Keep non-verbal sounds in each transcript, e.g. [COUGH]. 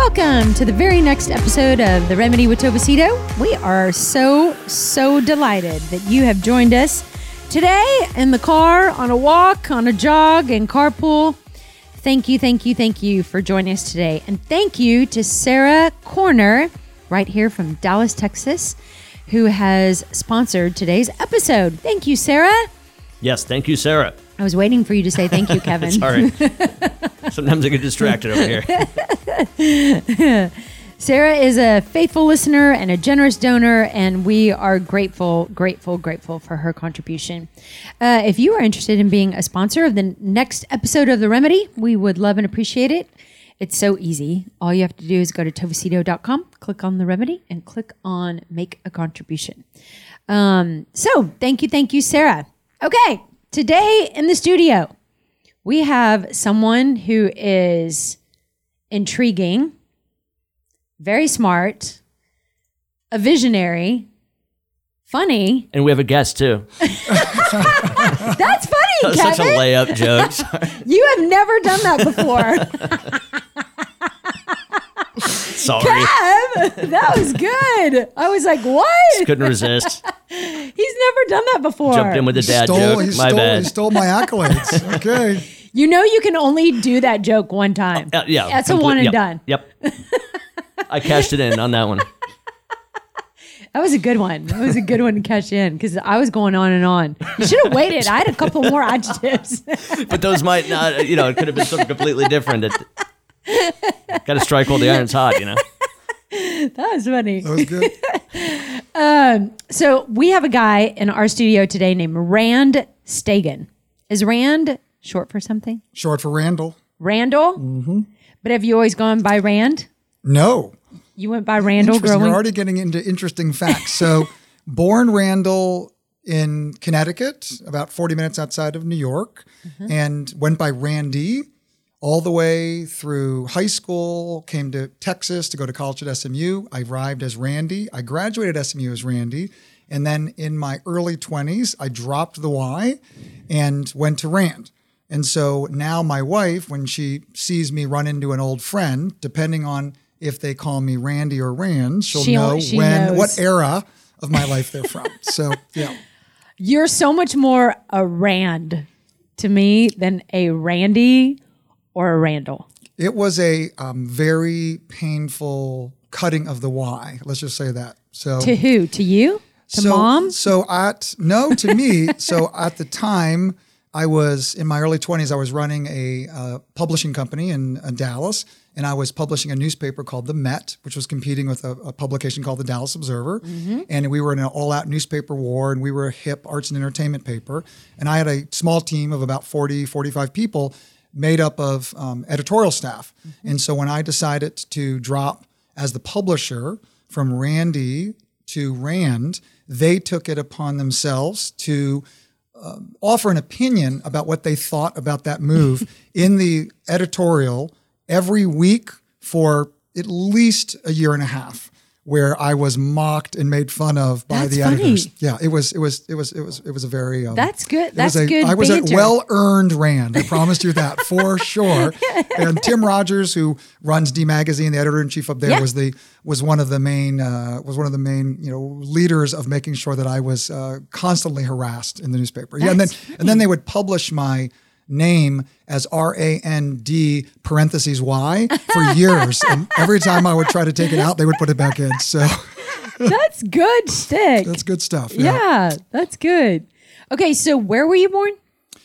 Welcome to the very next episode of The Remedy with Tova Sido. We are so, so delighted that you have joined us today in the car, on a walk, on a jog, and carpool. Thank you, thank you, thank you for joining us today. And thank you to Sarah Corner, right here from Dallas, Texas, who has sponsored today's episode. Thank you, Sarah. Yes, thank you, Sarah. I was waiting for you to say thank you, [LAUGHS] Kevin. Sorry. [LAUGHS] Sometimes I get distracted over here. [LAUGHS] Sarah is a faithful listener and a generous donor, and we are grateful, grateful, grateful for her contribution. Uh, if you are interested in being a sponsor of the next episode of The Remedy, we would love and appreciate it. It's so easy. All you have to do is go to tovasido.com, click on The Remedy, and click on Make a Contribution. Um, so thank you, thank you, Sarah. Okay, today in the studio, we have someone who is intriguing, very smart, a visionary, funny. And we have a guest too. [LAUGHS] [LAUGHS] That's funny, That was Kevin. such a layup joke. [LAUGHS] You have never done that before. Sorry. Kev, that was good. I was like, what? Couldn't resist. [LAUGHS] He's never done that before. Jumped in with a dad stole, joke. My stole, bad. He stole my accolades. [LAUGHS] Okay. You know, you can only do that joke one time. Uh, yeah. That's a one and yep, done. Yep. I cashed it in on that one. [LAUGHS] That was a good one. That was a good one to catch in because I was going on and on. You should have waited. I had a couple more adjectives. But those might not, you know, it could have been something completely different. [LAUGHS] Got to strike while the iron's hot, you know? [LAUGHS] that was funny. That was good. [LAUGHS] So we have a guy in our studio today named Rand Stagen. Is Rand short for something? Short for Randall. Randall? Mm-hmm. But have you always gone by Rand? No. You went by Randall Interesting. growing You're already getting into interesting facts. So, born Randall in Connecticut, about 40 minutes outside of New York, Mm-hmm. and went by Randy all the way through high school, came to Texas to go to college at SMU. I arrived as Randy. I graduated SMU as Randy. And then in my early 20s, I dropped the Y and went to Rand. And so now my wife, when she sees me run into an old friend, depending on if they call me Randy or Rand, she'll She- know she when knows. what era of my life they're from. [LAUGHS] So yeah. You're so much more a Rand to me than a Randy or a Randall. It was a um, very painful cutting of the Y. Let's just say that. So To who? To you? To so, mom? So at no to me. [LAUGHS] so at the time, I was in my early twenties. I was running a uh, publishing company in, uh, Dallas, and I was publishing a newspaper called the Met, which was competing with a, a publication called the Dallas Observer. And we were in an all-out newspaper war, and we were a hip arts and entertainment paper. And I had a small team of about 40, 45 people made up of um, editorial staff. And so when I decided to drop as the publisher from Randy to Rand, they took it upon themselves to um, offer an opinion about what they thought about that move [LAUGHS] in the editorial every week for at least a year and a half where I was mocked and made fun of by That's the funny. editors. Yeah, it was it was it was it was it was a very um, That's good. That's a- good I was banter. a well earned Rand. I promised you that [LAUGHS] for sure. And Tim Rogers, who runs D Magazine, the editor in chief up there, Yeah. was the was one of the main uh, was one of the main you know leaders of making sure that I was uh, constantly harassed in the newspaper. yeah, and then That's and then they would publish my name as R A N D parentheses Y for [LAUGHS] years, and every time I would try to take it out, they would put it back in. So [LAUGHS] That's good stick. that's good stuff. yeah, that's good. Okay, so where were you born?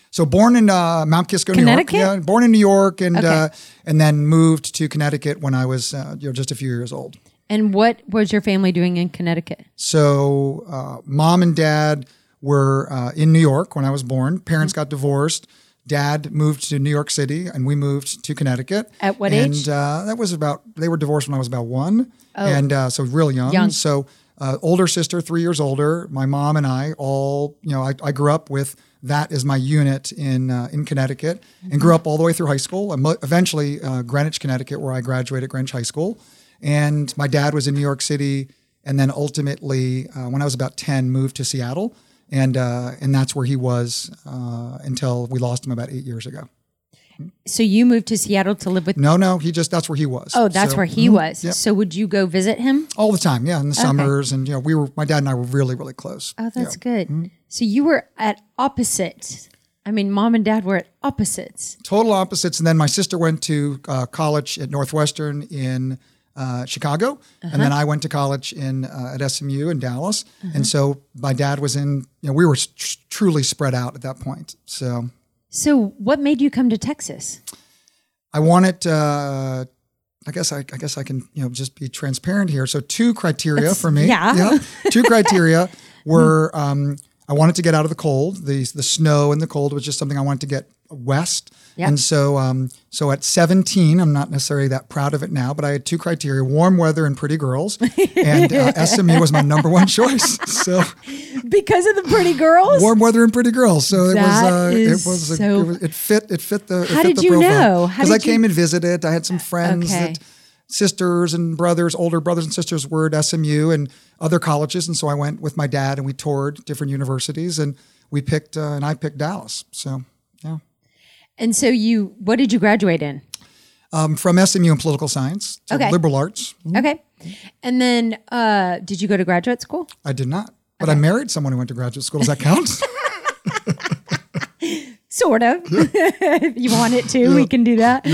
So born in uh, Mount Kisco? New York. Yeah, born in New York, and Okay. uh, and then moved to Connecticut when I was uh, you know just a few years old. And what was your family doing in Connecticut? So uh, mom and dad were uh, in New York when I was born. Parents got divorced. Dad moved to New York City, and we moved to Connecticut. At what and, age? And Uh, that was about. They were divorced when I was about one, and uh, so real young. Young. So uh, older sister, three years older. My mom and I all, you know, I, I grew up with that as my unit in uh, in Connecticut, and grew up all the way through high school. And eventually, uh, Greenwich, Connecticut, where I graduated Greenwich High School. And my dad was in New York City, and then ultimately, uh, when I was about ten, moved to Seattle, and uh, and that's where he was uh, until we lost him about eight years ago. So you moved to Seattle to live with. No, no, he just that's where he was. Oh, that's So- where he Mhm. was. Yep. So would you go visit him? all the time. Yeah, in the summers, and you know, we were my dad and I were really, really close. Oh, that's Yeah. good. So you were at opposite. I mean, mom and dad were at opposites. total opposites. And then my sister went to uh, college at Northwestern in uh, Chicago, and then I went to college in uh, at SMU in Dallas. And so my dad was in. You know, we were tr- truly spread out at that point. So So what made you come to Texas? I wanted. Uh, I guess I, I guess I can you know just be transparent here. So two criteria for me. [LAUGHS] yeah. Two criteria [LAUGHS] were um, I wanted to get out of the cold. The the snow and the cold was just something I wanted to get west. Yeah. And so um, so at 17, I'm not necessarily that proud of it now, but I had two criteria: warm weather and pretty girls. And uh, [LAUGHS] SMU was my number one choice. So Because of the pretty girls? warm weather and pretty girls. So it was uh, it was, a, it was it fit it fit the it How fit did the you profile. know? Because I you- came and visited. I had some friends Okay. that sisters and brothers, older brothers and sisters were at SMU and other colleges, and so I went with my dad and we toured different universities and we picked uh, and I picked Dallas. So yeah, And so you, what did you graduate in? um, from SMU in political science, so Okay. liberal arts. Okay. And then uh, did you go to graduate school? I did not, but I married someone who went to graduate school. Does that count? [LAUGHS] Sort of. [LAUGHS] if you want it to, we can do that.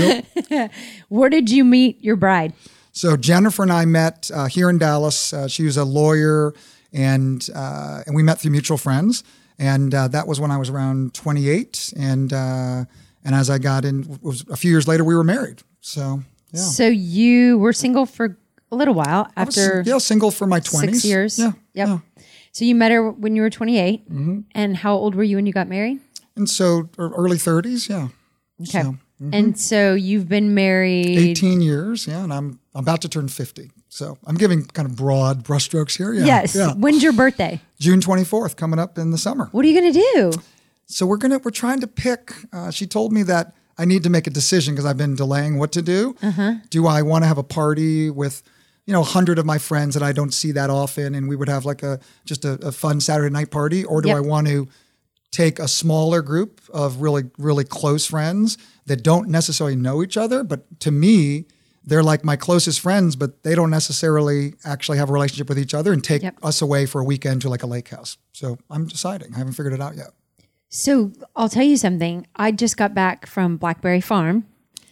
[LAUGHS] Where did you meet your bride? So Jennifer and I met uh, here in Dallas. Uh, she was a lawyer, and uh, and we met through mutual friends. And uh, that was when I was around 28. And uh, and as I got in, it was a few years later, we were married. So yeah, So you were single for a little while I was, after yeah, single for my 20s. six years. Yeah, Yep. yeah. So you met her when you were 28. Mm-hmm. And how old were you when you got married? And so er- early 30s. Yeah, Okay. So, And so you've been married. 18 years. Yeah, and I'm about to turn 50. So I'm giving kind of broad brushstrokes here. Yeah, Yes. Yeah. When's your birthday? June 24th, coming up in the summer. What are you going to do? So we're gonna we're trying to pick. Uh, she told me that I need to make a decision because I've been delaying what to do. Uh-huh. Do I want to have a party with, you know, a hundred of my friends that I don't see that often, and we would have like a just a, a fun Saturday night party, or do Yep. I want to take a smaller group of really really close friends that don't necessarily know each other, but to me. They're like my closest friends, but they don't necessarily actually have a relationship with each other and take Yep. us away for a weekend to like a lake house. So I'm deciding. I haven't figured it out yet. So I'll tell you something. I just got back from Blackberry Farm.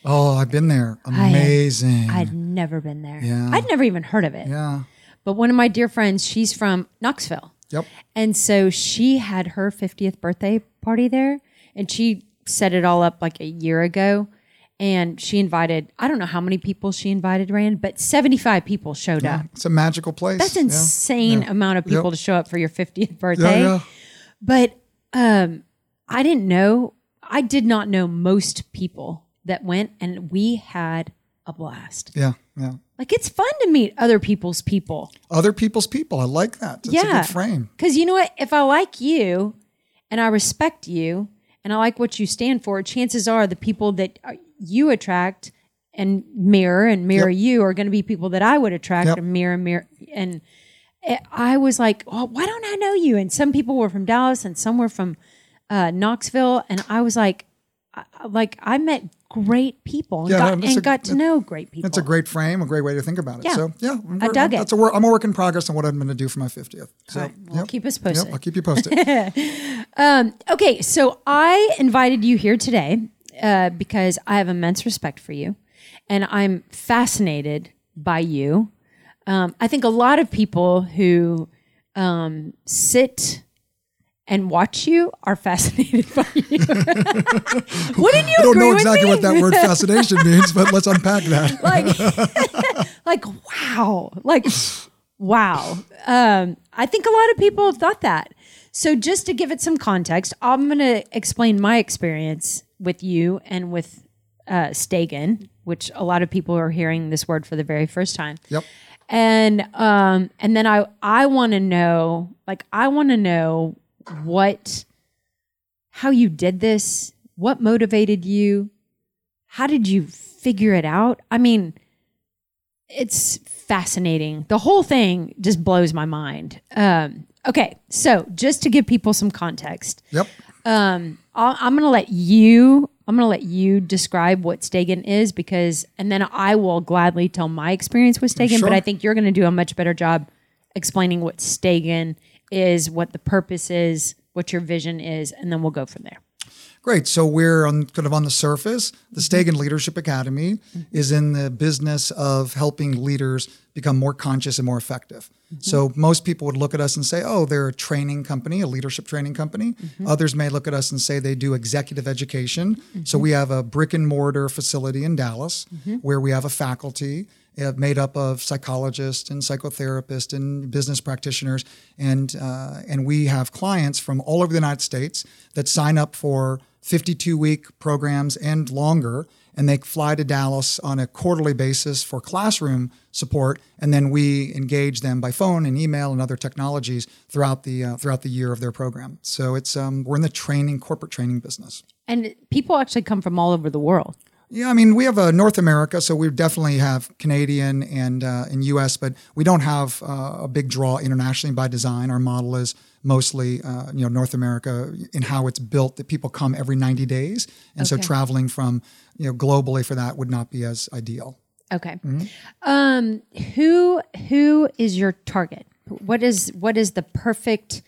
Oh, I've been there. had- Amazing. I'd never been there. Yeah. I'd never even heard of it. yeah. But one of my dear friends, she's from Knoxville. Yep. And so she had her 50th birthday party there and she set it all up like a year ago. And she invited, I don't know how many people she invited, Rand, but 75 people showed up. It's a magical place. That's Yeah. insane amount of people Yep. to show up for your 50th Yeah, birthday. yeah. But um, I didn't know, I did not know most people that went, and we had a blast. Yeah. Yeah. Like it's fun to meet other people's people. Other people's people. I like that. That's a Yeah. good frame. Because you know what? If I like you and I respect you and I like what you stand for, chances are the people that you attract and mirror and mirror you are going to be people that I would attract Yep. and mirror, and mirror. And I was like, oh, why don't I know you? And some people were from Dallas and some were from uh, Knoxville. And I was like, like I met great people and, Yeah, got, and a- got to know great people. That's a great frame, a great way to think about it. Yeah. So yeah, I'm I dug it. That's a work. I'm a work in progress on what I'm going to do for my 50th. So right. Well, yep. keep us Yep, posted. I'll keep you posted. [LAUGHS] Okay, so I invited you here today uh, because I have immense respect for you, and I'm fascinated by you. Um, I think a lot of people who um, sit and watch you are fascinated by you. [LAUGHS] Wouldn't you I don't know exactly what that word fascination [LAUGHS] means, but let's unpack that. like, [LAUGHS] like wow, like Wow. Um, I think a lot of people have thought that. So, just to give it some context, I'm going to explain my experience with you and with uh, Stagen, which a lot of people are hearing this word for the very first time. Yep. And um, and then I I want to know, like, I want to know what, how you did this, what motivated you, how did you figure it out? I mean, it's fascinating. The whole thing just blows my mind. Um, okay, so just to give people some context, Yep. um, I'll, I'm going to let you. I'm going to let you describe what Stagen is because, and then I will gladly tell my experience with Stagen. Sure. But I think you're going to do a much better job explaining what Stagen is, what the purpose is, what your vision is, and then we'll go from there. Great. So we're on kind of on the surface. The Stagen Leadership Academy is in the business of helping leaders become more conscious and more effective. So most people would look at us and say, "Oh, they're a training company, a leadership training company." Others may look at us and say they do executive education. So we have a brick and mortar facility in Dallas where we have a faculty made up of psychologists and psychotherapists and business practitioners, and uh, and we have clients from all over the United States that sign up for 52 week programs and longer, and they fly to Dallas on a quarterly basis for classroom support, and then we engage them by phone and email and other technologies throughout the uh, throughout the year of their program. So it's um, we're in the training corporate training business. And people actually come from all over the world. Yeah, I mean, we have uh, North America, so we definitely have Canadian and uh, and U.S., but we don't have uh, a big draw internationally by design. Our model is mostly, uh, you know, North America in how it's built. That people come every 90 days, and so traveling from you know globally for that would not be as ideal. Okay. Um, who who is your target? What is what is the perfect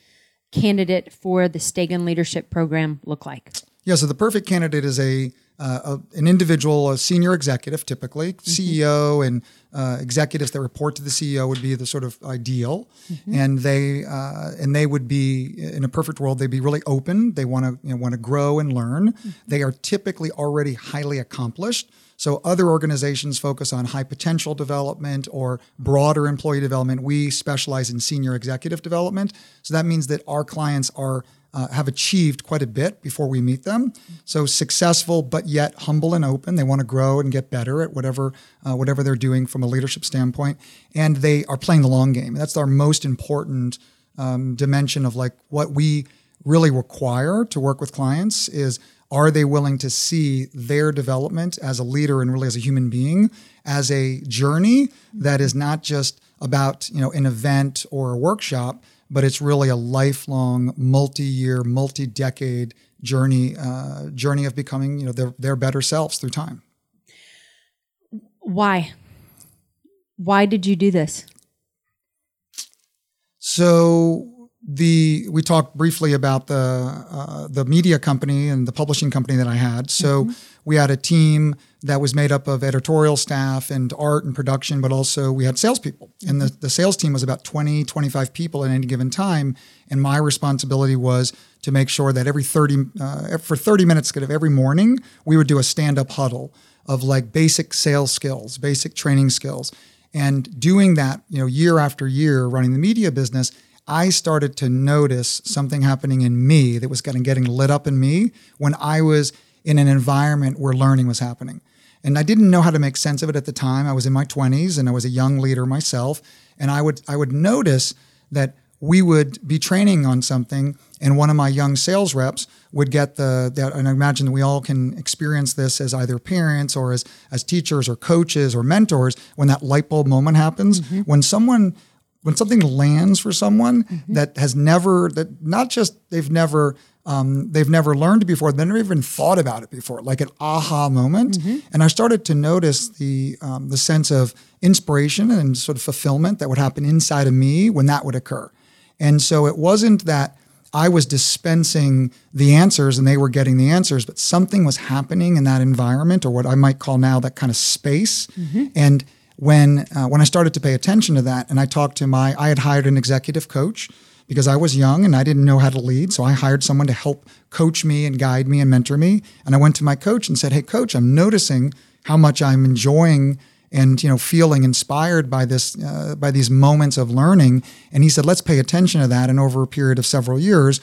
candidate for the Stagen Leadership Program look like? Yeah, so the perfect candidate is a, uh, a an individual, a senior executive, typically CEO and uh, executives that report to the CEO would be the sort of ideal, and they uh, and they would be in a perfect world. They'd be really open. They want to you know, want to grow and learn. They are typically already highly accomplished. So other organizations focus on high potential development or broader employee development. We specialize in senior executive development. So that means that our clients are uh, have achieved quite a bit before we meet them. So successful, but yet humble and open. They want to grow and get better at whatever uh, whatever they're doing from a leadership standpoint, and they are playing the long game. That's our most important um, dimension of like what we really require to work with clients is are they willing to see their development as a leader and really as a human being as a journey that is not just about you know an event or a workshop but it's really a lifelong multi-year multi-decade journey uh, journey of becoming you know their, their better selves through time Why? Why did you do this? So the we talked briefly about the uh, the media company and the publishing company that I had. So we had a team that was made up of editorial staff and art and production, but also we had salespeople. And the, the sales team was about 20, 25 people at any given time. And my responsibility was to make sure that every 30, uh, for 30 minutes kind of every morning, we would do a stand up huddle of like basic sales skills, basic training skills. And doing that, you know, year after year, running the media business, I started to notice something happening in me that was getting getting lit up in me when I was in an environment where learning was happening. And I didn't know how to make sense of it at the time. I was in my 20s and I was a young leader myself, and I would I would notice that we would be training on something and one of my young sales reps would get the that and I imagine that we all can experience this as either parents or as as teachers or coaches or mentors when that light bulb moment happens mm-hmm. when someone when something lands for someone that has never that not just they've never um, they've never learned it before they've never even thought about it before like an aha moment. And i started to notice the um, the sense of inspiration and sort of fulfillment that would happen inside of me when that would occur. And so it wasn't that I was dispensing the answers and they were getting the answers, but something was happening in that environment or what I might call now that kind of space. And when uh, when I started to pay attention to that, and I talked to my, I had hired an executive coach because I was young and I didn't know how to lead, so I hired someone to help coach me and guide me and mentor me. And I went to my coach and said, "Hey, coach, I'm noticing how much I'm enjoying." and you know feeling inspired by this uh, by these moments of learning. And he said, let's pay attention to that. And over a period of several years,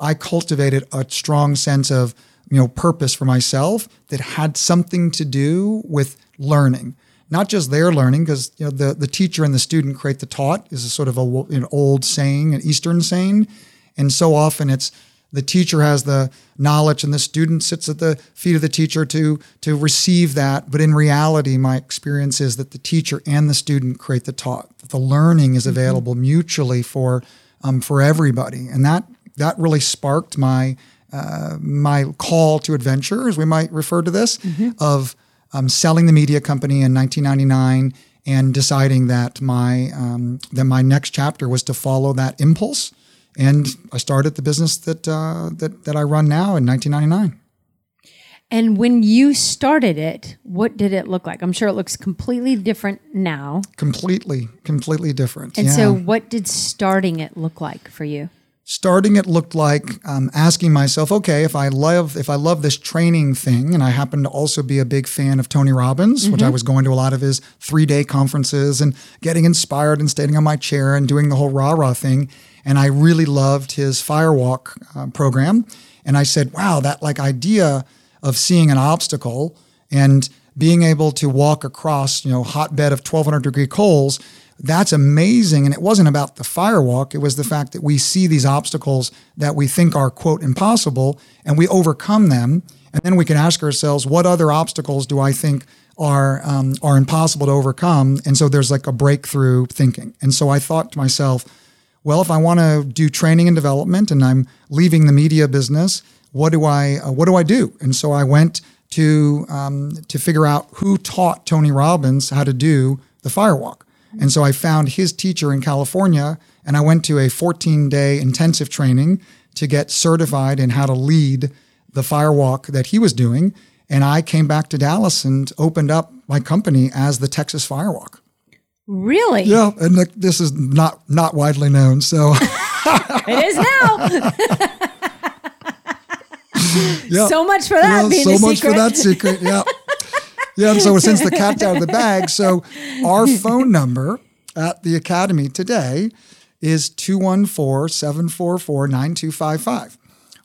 I cultivated a strong sense of you know purpose for myself that had something to do with learning not just their learning, because you know the, the teacher and the student create the taught is a sort of a, an old saying, an Eastern saying, and so often it's the teacher has the knowledge and the student sits at the feet of the teacher to to receive that. But in reality, my experience is that the teacher and the student create the taught. That the learning is available mm-hmm. mutually for um, for everybody, and that that really sparked my uh, my call to adventure, as we might refer to this, mm-hmm. of um, selling the media company in 1999 and deciding that my um, that my next chapter was to follow that impulse. And I started the business that uh, that that I run now in 1999. And when you started it, what did it look like? I'm sure it looks completely different now. Completely, completely different. And yeah. so, what did starting it look like for you? Starting it looked like um, asking myself okay if i love if i love this training thing and i happen to also be a big fan of tony robbins mm-hmm. which i mm-hmm. was going to a lot of his three day conferences and getting inspired and standing on my chair and doing the whole rah rah thing and i really loved his firewalk uh, program and i said wow that like idea of seeing an obstacle and being able to walk across you know hotbed of 1200 degree coals that's amazing. And it wasn't about the firewalk, it was the fact that we see these obstacles that we think are, quote, impossible, and we overcome them. And then we can ask ourselves, what other obstacles do I think are, um, are impossible to overcome? And so there's like a breakthrough thinking. And so I thought to myself, well, if I want to do training and development and I'm leaving the media business, what do I, uh, what do I do? And so I went to, um, to figure out who taught Tony Robbins how to do the firewalk. And so I found his teacher in California and I went to a 14 day intensive training to get certified in how to lead the firewalk that he was doing. And I came back to Dallas and opened up my company as the Texas Firewalk. Really? Yeah, and this is not not widely known. So [LAUGHS] it is now. [LAUGHS] [LAUGHS] yeah. So much for that. Yeah, so much secret. for that secret. Yeah. Yeah, so since the cat's out of the [LAUGHS] bag, so our phone number at the Academy today is 214 744 9255.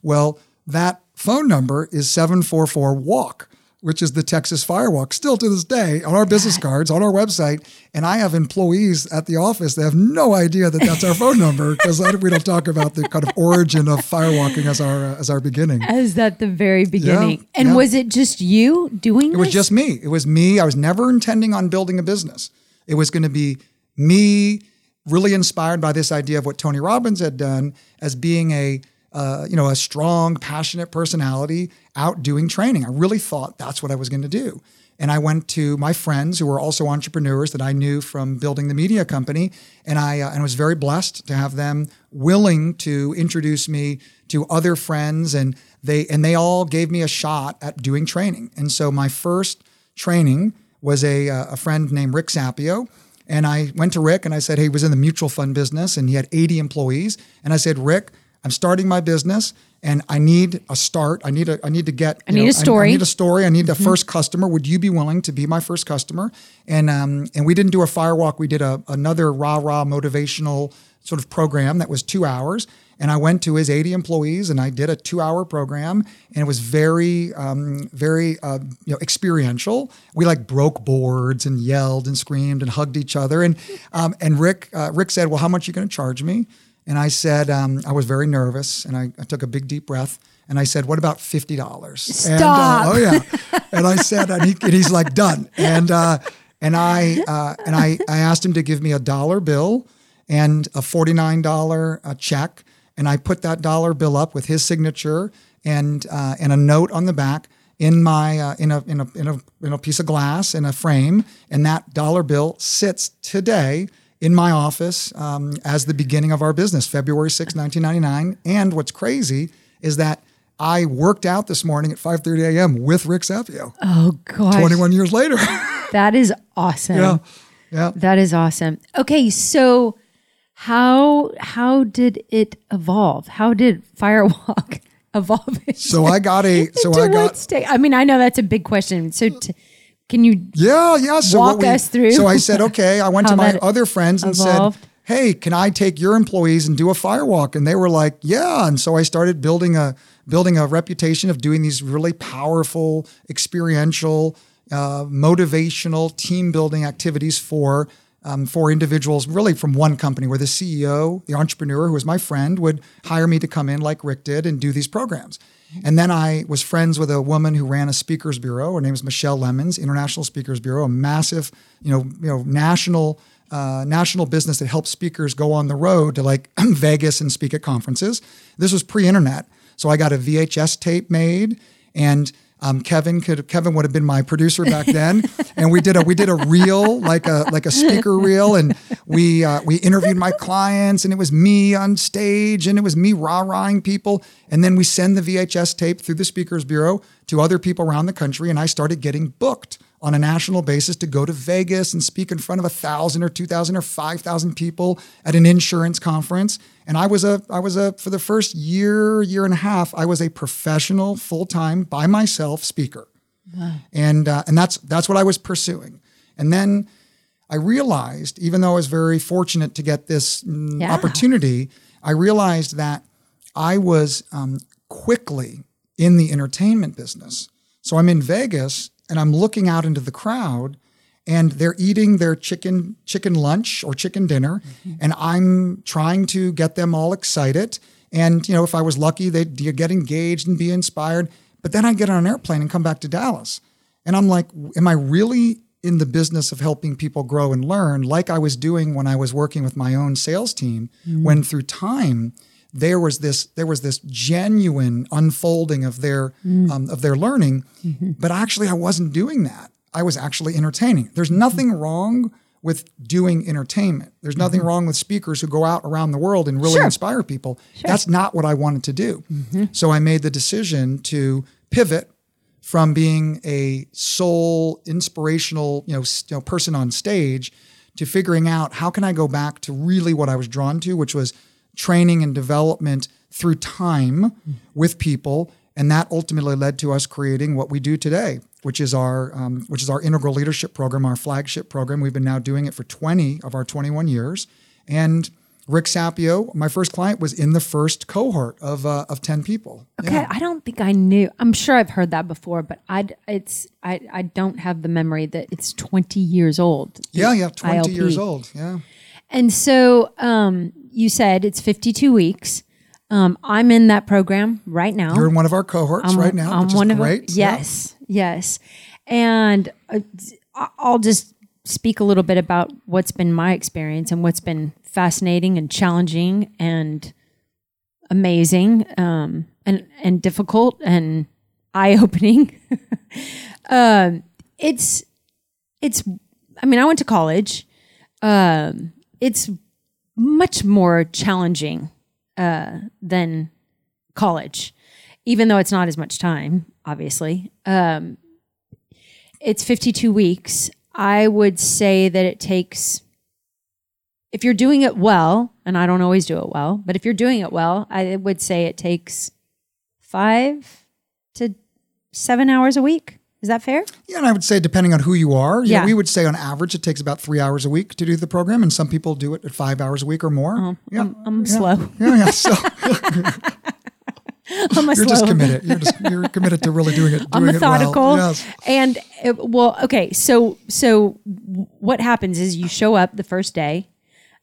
Well, that phone number is 744 WALK which is the Texas Firewalk, still to this day on our business [LAUGHS] cards, on our website. And I have employees at the office that have no idea that that's our phone number because we don't talk about the kind of origin of firewalking as our uh, as our beginning. As that the very beginning. Yeah, and yeah. was it just you doing it? This? was just me. It was me. I was never intending on building a business. It was going to be me really inspired by this idea of what Tony Robbins had done as being a uh, you know, a strong, passionate personality out doing training. I really thought that's what I was going to do. And I went to my friends who were also entrepreneurs that I knew from building the media company, and I uh, and was very blessed to have them willing to introduce me to other friends, and they and they all gave me a shot at doing training. And so my first training was a uh, a friend named Rick Sapio. And I went to Rick and I said, hey, he was in the mutual fund business and he had 80 employees. And I said, Rick, I'm starting my business and I need a start. I need a I need to get I need know, a story. I, I, need a story. I need a mm-hmm. first customer. Would you be willing to be my first customer? And um and we didn't do a firewalk. We did a another rah rah motivational sort of program that was two hours. And I went to his 80 employees and I did a two hour program and it was very, um, very, uh, you know, experiential. We like broke boards and yelled and screamed and hugged each other. And, um, and Rick, uh, Rick said, well, how much are you going to charge me? And I said, um, I was very nervous and I, I, took a big deep breath and I said, what about $50? Stop. And, uh, oh yeah. and I said, and, he, and he's like, done. And, uh, and I, uh, and I, I asked him to give me a dollar bill and a $49 uh, check. And I put that dollar bill up with his signature and, uh, and a note on the back in my uh, in a in a in a in a piece of glass in a frame, and that dollar bill sits today in my office um, as the beginning of our business, February 6, 1999. And what's crazy is that I worked out this morning at 5:30 a.m. with Rick Sapio. Oh God! 21 years later. [LAUGHS] that is awesome. Yeah, yeah. That is awesome. Okay, so how how did it evolve? How did Firewalk [LAUGHS] evolve? so I got a. [LAUGHS] So I got. State? I mean, I know that's a big question. So. To, Can you Yeah, yeah. So Walk we- us through So I said, okay. I went [LAUGHS] to my other friends and evolved. said, hey, can I take your employees and do a firewalk? And they were like, yeah. And so I started building a building a reputation of doing these really powerful, experiential, uh, motivational, team building activities for. Um, for individuals, really from one company, where the CEO, the entrepreneur, who was my friend, would hire me to come in, like Rick did, and do these programs. And then I was friends with a woman who ran a speakers bureau. Her name is Michelle Lemons, International Speakers Bureau, a massive, you know, you know, national uh, national business that helps speakers go on the road to like [CLEARS THROAT] Vegas and speak at conferences. This was pre-internet, so I got a VHS tape made, and um, Kevin could Kevin would have been my producer back then, [LAUGHS] and we did a we did a reel like a like a speaker reel, and we uh, we interviewed my clients, and it was me on stage, and it was me rah rahing people, and then we send the VHS tape through the Speakers Bureau to other people around the country, and I started getting booked on a national basis to go to Vegas and speak in front of a thousand or two thousand or five thousand people at an insurance conference. And I was a I was a for the first year year and a half I was a professional full time by myself speaker, and uh, and that's that's what I was pursuing. And then I realized, even though I was very fortunate to get this mm, Yeah. opportunity, I realized that I was um, quickly in the entertainment business. So I'm in Vegas and I'm looking out into the crowd and they're eating their chicken chicken lunch or chicken dinner mm-hmm. and I'm trying to get them all excited. And you know if I was lucky they'd get engaged and be inspired. But then I get on an airplane and come back to Dallas. And I'm like am I really in the business of helping people grow and learn like I was doing when I was working with my own sales team mm-hmm. when through time there was this there was this genuine unfolding of their mm. um, of their learning mm-hmm. but actually I wasn't doing that. I was actually entertaining. There's nothing mm-hmm. wrong with doing entertainment. There's nothing mm-hmm. wrong with speakers who go out around the world and really Sure. inspire people. That's not what I wanted to do. So I made the decision to pivot from being a sole inspirational you know, you know person on stage to figuring out how can I go back to really what I was drawn to, which was training and development through time with people, and that ultimately led to us creating what we do today, which is our um, which is our integral leadership program, our flagship program. We've been now doing it for 20 of our 21 years, and Rick Sapio, my first client, was in the first cohort of uh, of 10 people. Okay, I don't think I knew. I'm sure I've heard that before, but I it's I I don't have the memory that it's 20 years old. Yeah, yeah, 20 ILP. years old. Yeah. And so um, you said it's 52 weeks. Um, I'm in that program right now. You're in one of our cohorts right now, I'm which one is of great. Yeah. Yes, yes. And uh, I'll just speak a little bit about what's been my experience and what's been fascinating and challenging and amazing um, and and difficult and eye opening. [LAUGHS] um, it's it's. I mean, I went to college. Um, it's much more challenging uh, than college, even though it's not as much time, obviously. Um, it's 52 weeks. I would say that it takes, if you're doing it well, and I don't always do it well, but if you're doing it well, I would say it takes five to seven hours a week. Is that fair? Yeah, and I would say depending on who you are, yeah, Yeah. we would say on average it takes about three hours a week to do the program, and some people do it at five hours a week or more. yeah, I'm, I'm slow. yeah, yeah. So [LAUGHS] I'm a you're slow. just committed. You're just you're committed to really doing it. [LAUGHS] Doing I'm It methodical. well. Yes. And uh, well, okay. So so what happens is you show up the first day.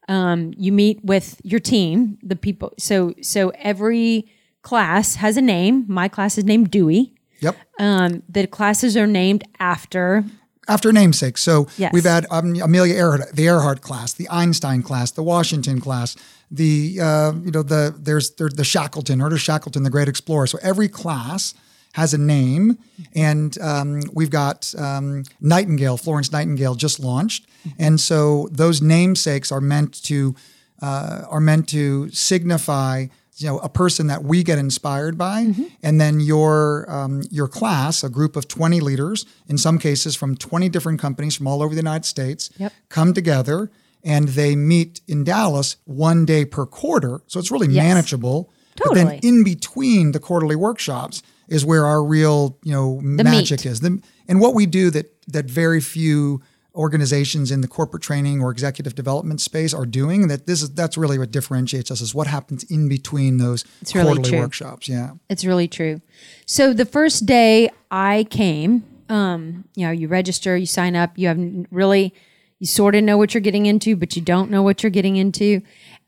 Um, you meet with your team, the people. So so every class has a name. My class is named Dewey. Yep. Um, the classes are named after. After namesake. So Yes. we've had um, Amelia Earhart, the Earhart class, the Einstein class, the Washington class, the uh, you know the there's there's the Shackleton, Ernest Shackleton, the great explorer. So every class has a name, and um, we've got um, Nightingale, Florence Nightingale, just launched, and so those namesakes are meant to uh, are meant to signify you know a person that we get inspired by and then your um, your class a group of 20 leaders in some cases from 20 different companies from all over the united states Yep. come together and they meet in dallas one day per quarter so it's really manageable totally. but then in between the quarterly workshops is where our real you know magic meat. is. The, and what we do that that very few organizations in the corporate training or executive development space are doing that this is that's really what differentiates us is what happens in between those really quarterly true. workshops yeah It's really true. So the first day I came, um, you know, you register, you sign up, you have really, you sort of know what you're getting into, but you don't know what you're getting into.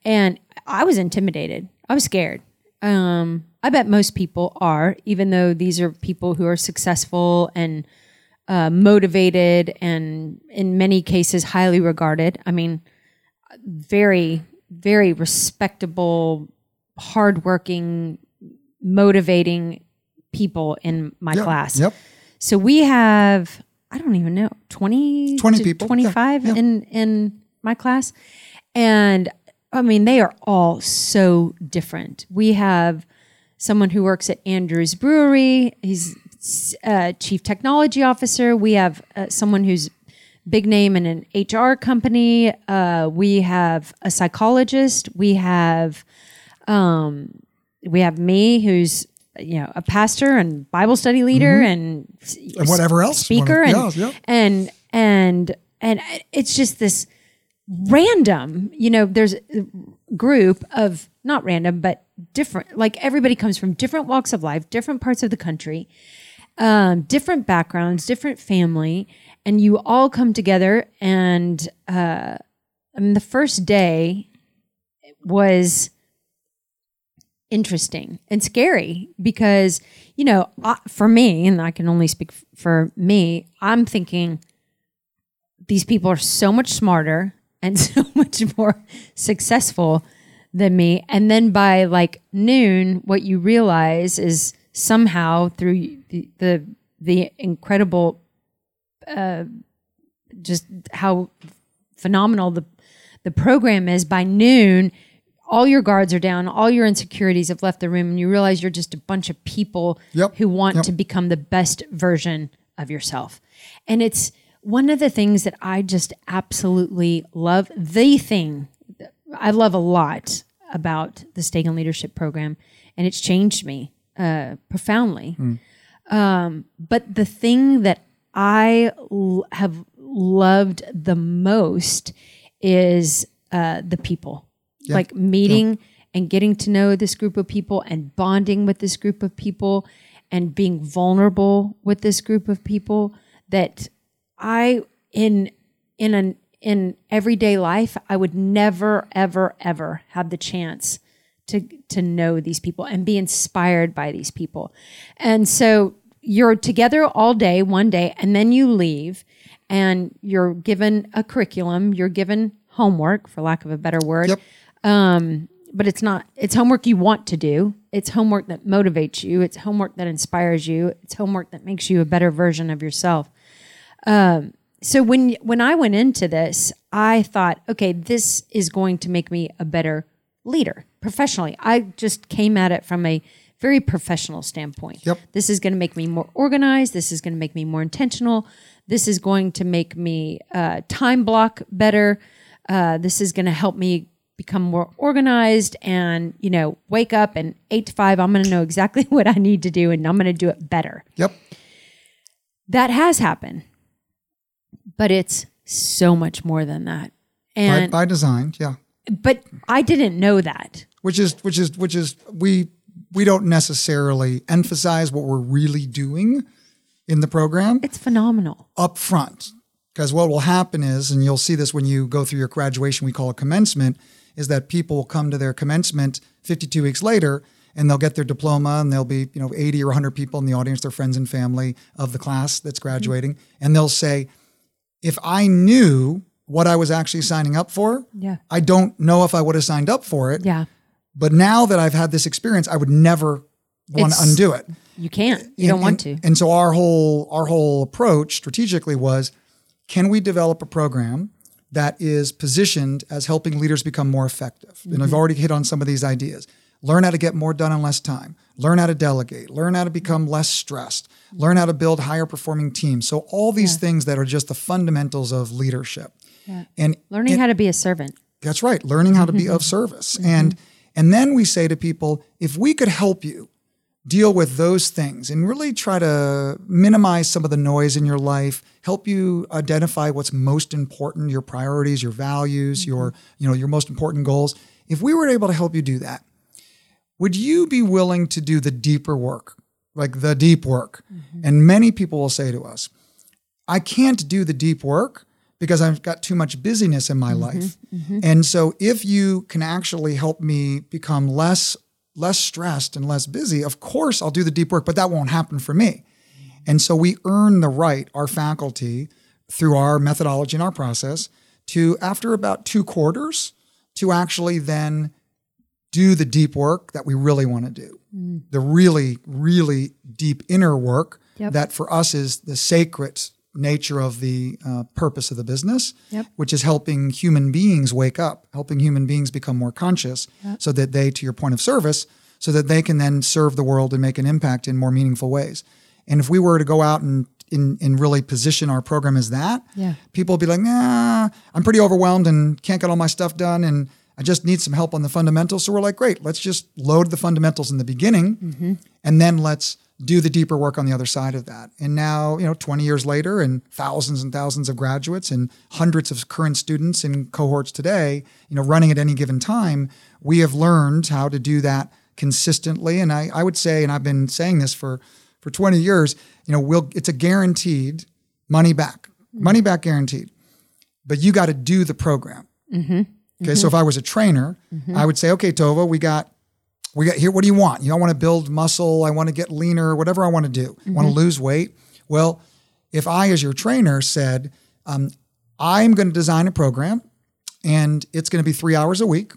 And I was intimidated. I was scared. Um, I bet most people are, even though these are people who are successful and uh, motivated and in many cases highly regarded. I mean, very, very respectable, hardworking, motivating people in my Yep, class. yep So we have, I don't even know, 20, 20 to people, yeah, 25 yeah. in, in my class. And I mean, they are all so different. We have someone who works at Andrews Brewery. He's uh, chief technology officer. We have uh, someone who's big name in an HR company. Uh, we have a psychologist. We have um, we have me, who's you know a pastor and Bible study leader and, Mm-hmm. And whatever else speaker and, yeah, yeah. and and and it's just this random. You know, there's a group of not random but different. Like everybody comes from different walks of life, different parts of the country, um, different backgrounds, different family, and you all come together. And uh, I mean, the first day was interesting and scary because you know I, for me and i can only speak f- for me i'm thinking these people are so much smarter and [LAUGHS] so much more successful than me and then by like noon what you realize is somehow through the the, the incredible uh, just how phenomenal the the program is by noon all your guards are down all your insecurities have left the room and you realize you're just a bunch of people Yep. who want Yep. to become the best version of yourself and it's one of the things that i just absolutely love the thing i love a lot about the Stagen leadership program and it's changed me uh, profoundly. Um, but the thing that I l- have loved the most is uh, the people, like meeting and getting to know this group of people and bonding with this group of people and being vulnerable with this group of people that I in in an in everyday life I would never ever ever have the chance to to know these people and be inspired by these people. And so you're together all day, one day, and then you leave and you're given a curriculum, you're given homework for lack of a better word. Yep. Um, but it's not it's homework you want to do. It's homework that motivates you. It's homework that inspires you. It's homework that makes you a better version of yourself so when when I went into this, I thought, okay, this is going to make me a better leader professionally. I just came at it from a very professional standpoint. Yep. This is going to make me more organized. This is going to make me more intentional. This is going to make me uh, time block better. Uh, this is going to help me become more organized and you know wake up and eight to five. I'm going to know exactly [LAUGHS] what I need to do and I'm going to do it better Yep. that has happened but it's so much more than that By, by design, yeah. but i didn't know that Which is which is which is we we don't necessarily emphasize what we're really doing in the program it's phenomenal up front. Because what will happen is, and you'll see this when you go through your graduation, we call it commencement, is that people will come to their commencement 52 weeks later and they'll get their diploma and there'll be, you know, 80 or 100 people in the audience, their friends and family of the class that's graduating. Mm-hmm. And they'll say, if I knew what I was actually signing up for, Yeah. I don't know if I would have signed up for it. yeah But now that I've had this experience, I would never want to undo it. you can't you don't want and- to And so our whole our whole approach strategically was, can we develop a program that is positioned as helping leaders become more effective? And Mm-hmm. I've already hit on some of these ideas. Learn how to get more done in less time. Learn how to delegate. Learn how to become less stressed. Learn how to build higher performing teams. So all these things that are just the fundamentals of leadership. And learning and- how to be a servant that's right. Learning how to be of [LAUGHS] service. And and then we say to people, if we could help you deal with those things and really try to minimize some of the noise in your life help you identify what's most important your priorities your values mm-hmm. your you know your most important goals if we were able to help you do that would you be willing to do the deeper work like the deep work? Mm-hmm. And many people will say to us i can't do the deep work because i've got too much busyness in my mm-hmm, life mm-hmm. and so if you can actually help me become less less stressed and less busy, of course I'll do the deep work, but that won't happen for me. And so we earn the right, our faculty, through our methodology and our process, to after about two quarters, to actually then do the deep work that we really want to do. Mm. The really, really deep inner work Yep. that for us is the sacred nature of the uh, purpose of the business, Yep. which is helping human beings wake up, helping human beings become more conscious so that they, to your point of service, so that they can then serve the world and make an impact in more meaningful ways. And if we were to go out and in, and really position our program as that, Yeah. people will be like, nah, I'm pretty overwhelmed and can't get all my stuff done and I just need some help on the fundamentals. So we're like, great, let's just load the fundamentals in the beginning and then let's do the deeper work on the other side of that. And now, you know, 20 years later and thousands and thousands of graduates and hundreds of current students in cohorts today, you know, running at any given time, we have learned how to do that consistently. And I, I would say, and I've been saying this for, for 20 years, you know, we'll, it's a guaranteed money back, mm-hmm. money back guaranteed, but you got to do the program. Mm-hmm. Okay. So mm-hmm. if I was a trainer, I would say, okay, Tova, we got we got here. What do you want? You know, I want to build muscle. I want to get leaner. Whatever I want to do. I want to mm-hmm. lose weight. Well, if I, as your trainer, said, um, I'm going to design a program, and it's going to be three hours a week,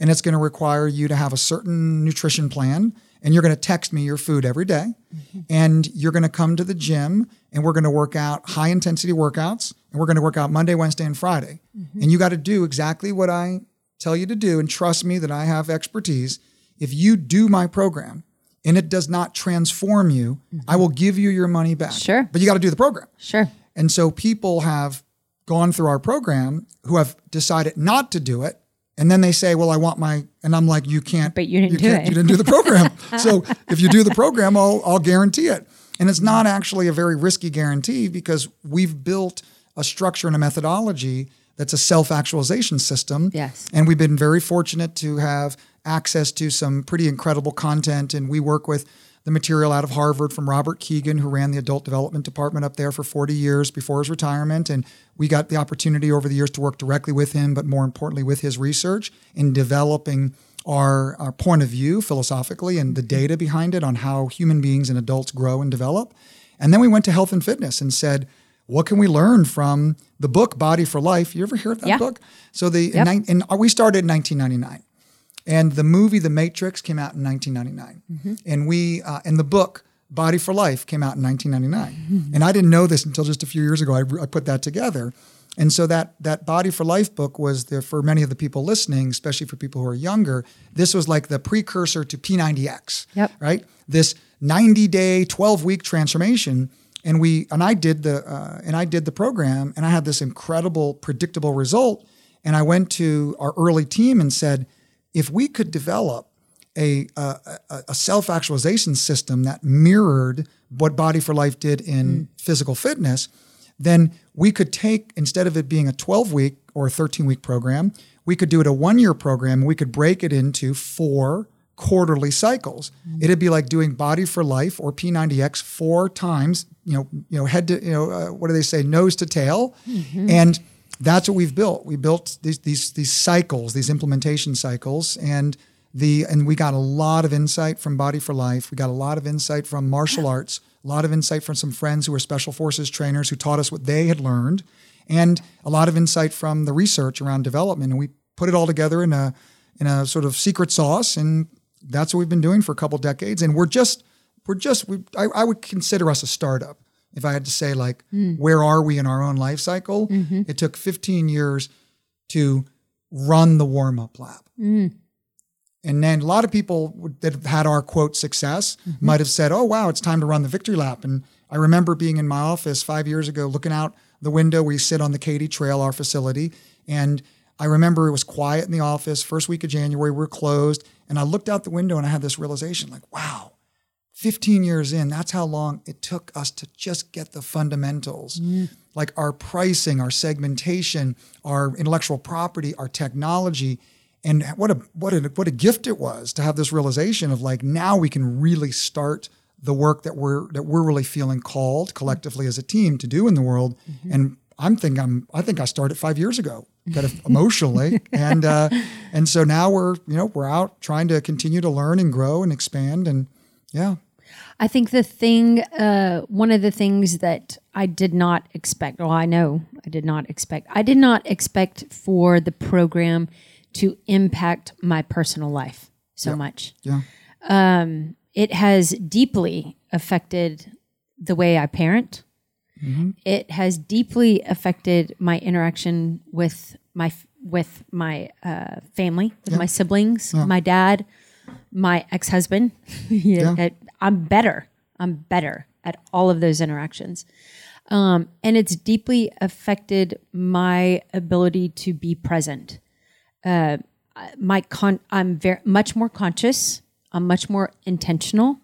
and it's going to require you to have a certain nutrition plan, and you're going to text me your food every day, mm-hmm. and you're going to come to the gym, and we're going to work out high intensity workouts, and we're going to work out Monday, Wednesday, and Friday, mm-hmm. and you got to do exactly what I tell you to do, and trust me that I have expertise if you do my program and it does not transform you, mm-hmm. I will give you your money back. Sure. But you got to do the program. Sure. And so people have gone through our program who have decided not to do it. And then they say, well, I want my, and I'm like, you can't, But you didn't do can't- it. You didn't do the program. [LAUGHS] so if you do the program, I'll, I'll guarantee it. And it's not actually a very risky guarantee because we've built a structure and a methodology that's a self actualization system. Yes. And we've been very fortunate to have access to some pretty incredible content. And we work with the material out of Harvard from Robert Kegan, who ran the adult development department up there for 40 years before his retirement. And we got the opportunity over the years to work directly with him, but more importantly, with his research in developing our, our point of view philosophically and the data behind it on how human beings and adults grow and develop. And then we went to health and fitness and said, what can we learn from the book Body for Life? You ever hear of that Yeah. book? So the Yep. nine- and we started in 1999, and the movie The Matrix came out in 1999, Mm-hmm. and we uh, and the book Body for Life came out in 1999, and I didn't know this until just a few years ago. I, I put that together, and so that that Body for Life book was there for many of the people listening, especially for people who are younger. This was like the precursor to P90X, Yep. right? This 90 day, 12 week transformation. And we and I did the uh, and I did the program, and I had this incredible, predictable result. And I went to our early team and said, if we could develop a, a, a- self actualization system that mirrored what Body for Life did in mm. physical fitness, then we could take, instead of it being a 12 week or a 13 week program, we could do it a one year program. We could break it into four quarterly cycles. Mm. It'd be like doing Body for Life or P90X four times, you know, you know, head to, you know, uh, what do they say, nose to tail. Mm-hmm. And that's what we've built. We built these these these cycles, these implementation cycles, and the and we got a lot of insight from Body for Life. We got a lot of insight from martial arts, a lot of insight from some friends who were special forces trainers who taught us what they had learned, and a lot of insight from the research around development. And we put it all together in a in a sort of secret sauce, and that's what we've been doing for a couple decades. And we're just we're just we, I, I would consider us a startup if I had to say like hmm. where are we in our own life cycle. Mm-hmm. It took 15 years to run the warm up lab. Mm. And then a lot of people that have had our quote success mm-hmm. might have said, "Oh wow, it's time to run the victory lap." And I remember being in my office five years ago, looking out the window. We sit on the Katy Trail, our facility, and I remember it was quiet in the office. First week of January, we we're closed, and I looked out the window and I had this realization, like, "Wow, 15 years in, that's how long it took us to just get the fundamentals. Like our pricing, our segmentation, our intellectual property, our technology. And what a what a what a gift it was to have this realization of like now we can really start the work that we're that we're really feeling called collectively as a team to do in the world. And I'm thinking I'm I think I started five years ago, kind of [LAUGHS] emotionally, and uh, and so now we're you know we're out trying to continue to learn and grow and expand and yeah I think the thing, uh, one of the things that I did not expect, well, I know I did not expect, I did not expect for the program to impact my personal life so much. yeah It has deeply affected the way I parent. It has deeply affected my interaction with my with my uh, family, with my siblings, my dad, my ex husband. [LAUGHS] Yeah. I'm better. I'm better at all of those interactions. Um, and it's deeply affected my ability to be present. Uh, my con- I'm very much more conscious. I'm much more intentional.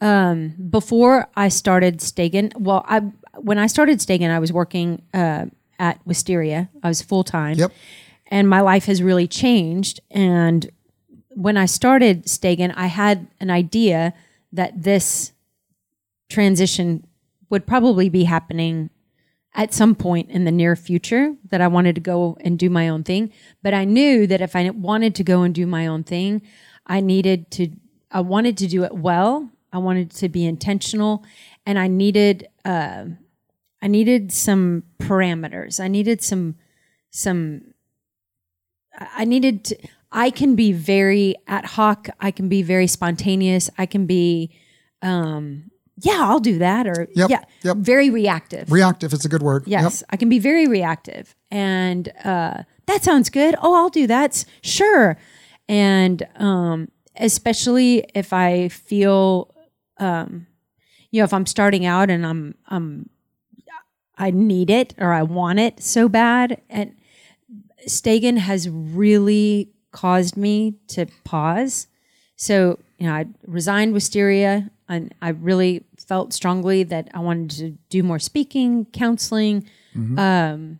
Um, before I started Stagen, well, I when I started Stagen, I was working uh, at Wisteria. I was full time. Yep. And my life has really changed. And when I started Stagen, I had an idea that this transition would probably be happening at some point in the near future that I wanted to go and do my own thing. But I knew that if I wanted to go and do my own thing, I needed to, I wanted to do it well. I wanted to be intentional and I needed, uh, I needed some parameters. I needed some, some, I needed to, I can be very ad hoc. I can be very spontaneous. I can be, um, yeah, I'll do that. Or Yep, yeah, yep. very reactive. reactive is a good word Yes, I can be very reactive, and uh, that sounds good. Oh, I'll do that. Sure, and um, especially if I feel, um, you know, if I'm starting out and I'm, I'm, I need it or I want it so bad, and Stagen has really caused me to pause. So, you know, I resigned Wisteria and I really felt strongly that I wanted to do more speaking, counseling, um,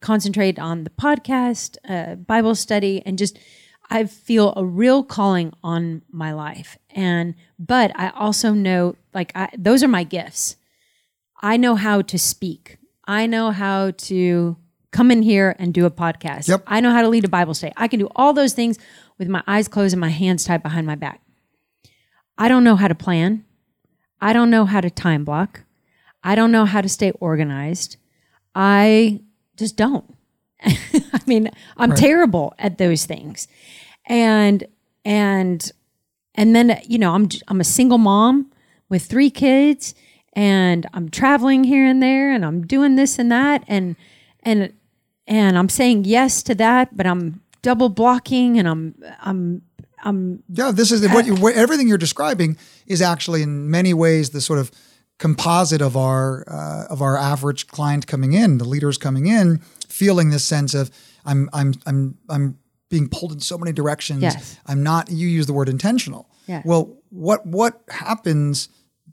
concentrate on the podcast, uh, Bible study, and just I feel a real calling on my life. And but I also know like I, those are my gifts. I know how to speak. I know how to come in here and do a podcast. Yep. I know how to lead a Bible study. I can do all those things with my eyes closed and my hands tied behind my back. I don't know how to plan. I don't know how to time block. I don't know how to stay organized. I just don't. [LAUGHS] I mean, I'm terrible at those things. And and and then you know, I'm I'm a single mom with three kids and I'm traveling here and there and I'm doing this and that and and and I'm saying yes to that, but I'm double blocking and I'm I'm I'm Yeah, this is what, you, what everything you're describing is actually in many ways the sort of composite of our uh, of our average client coming in, the leaders coming in, feeling this sense of I'm I'm I'm I'm being pulled in so many directions. Yes. I'm not. You use the word intentional. Yeah. Well, what what happens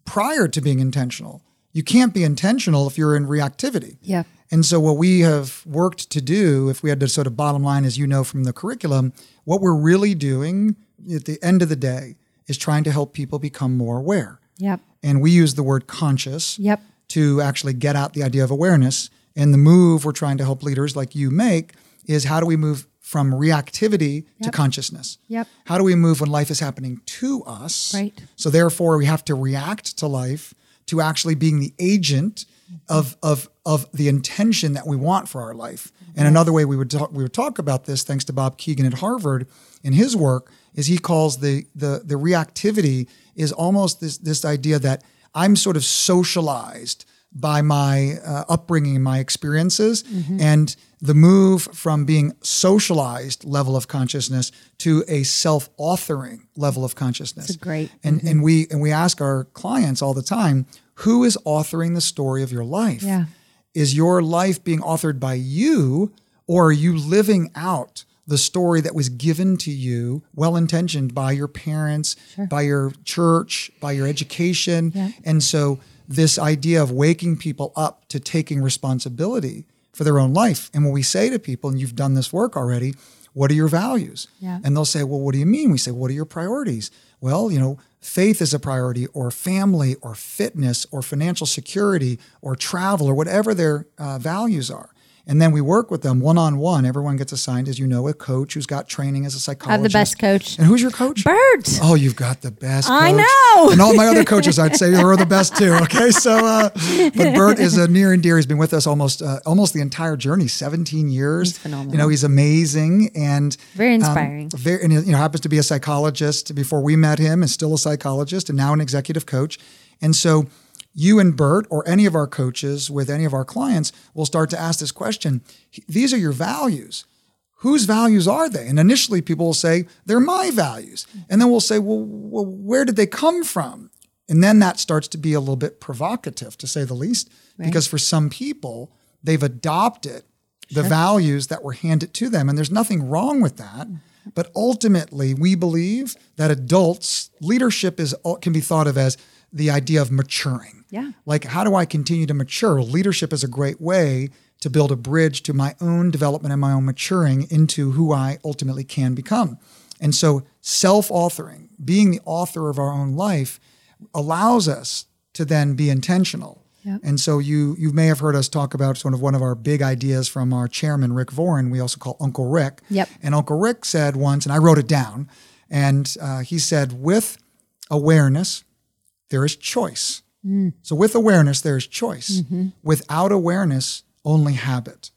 prior to being intentional? You can't be intentional if you're in reactivity. yeah. And so, what we have worked to do, if we had to sort of bottom line, as you know from the curriculum, what we're really doing at the end of the day is trying to help people become more aware. Yep. And we use the word conscious Yep. to actually get out the idea of awareness. And the move we're trying to help leaders like you make is how do we move from reactivity to consciousness? Yep. How do we move when life is happening to us? Right. So therefore, we have to react to life to actually being the agent of of of the intention that we want for our life. And another way we would talk we would talk about this, thanks to Bob Kegan at Harvard in his work, is he calls the the the reactivity is almost this this idea that I'm sort of socialized by my uh, upbringing, my experiences, and the move from being socialized level of consciousness to a self-authoring level of consciousness. It's great. And and we and we ask our clients all the time, who is authoring the story of your life? Yeah. Is your life being authored by you, or are you living out the story that was given to you, well intentioned by your parents, by your church, by your education. Yeah. And so, this idea of waking people up to taking responsibility for their own life. And when we say to people, and you've done this work already, what are your values? Yeah. And they'll say, well, what do you mean? We say, what are your priorities? Well, you know, faith is a priority, or family, or fitness, or financial security, or travel, or whatever their uh, values are. And then we work with them one on one. Everyone gets assigned, as you know, a coach who's got training as a psychologist. I have the best coach. And who's your coach? Bert. Oh, you've got the best. I know. And all my other coaches, I'd say, are the best too. Okay, so uh, but [LAUGHS] Bert is a near and dear. He's been with us almost uh, almost the entire journey, seventeen years. He's phenomenal. You know, he's amazing and Very um, inspiring. very, and you know, happens to be a psychologist. Before we met him, is still a psychologist, and now an executive coach. And so, you and Bert, or any of our coaches with any of our clients, will start to ask this question: These are your values whose values are they? And initially, people will say, they're my values. And then we'll say, well, well, where did they come from? And then that starts to be a little bit provocative, to say the least, because for some people, they've adopted the values that were handed to them. And there's nothing wrong with that. But ultimately, we believe that adults, leadership is uh, can be thought of as the idea of maturing. Yeah. Like, how do I continue to mature? Leadership is a great way to build a bridge to my own development and my own maturing into who I ultimately can become. And so, self authoring, being the author of our own life, allows us to then be intentional. Yep. And so you you may have heard us talk about sort of one of our big ideas from our chairman Rick Voirin. We also call Uncle Rick. Yep. And Uncle Rick said once, and I wrote it down, and uh, he said, with awareness, there is choice. So with awareness, there is choice. Without awareness, only habit.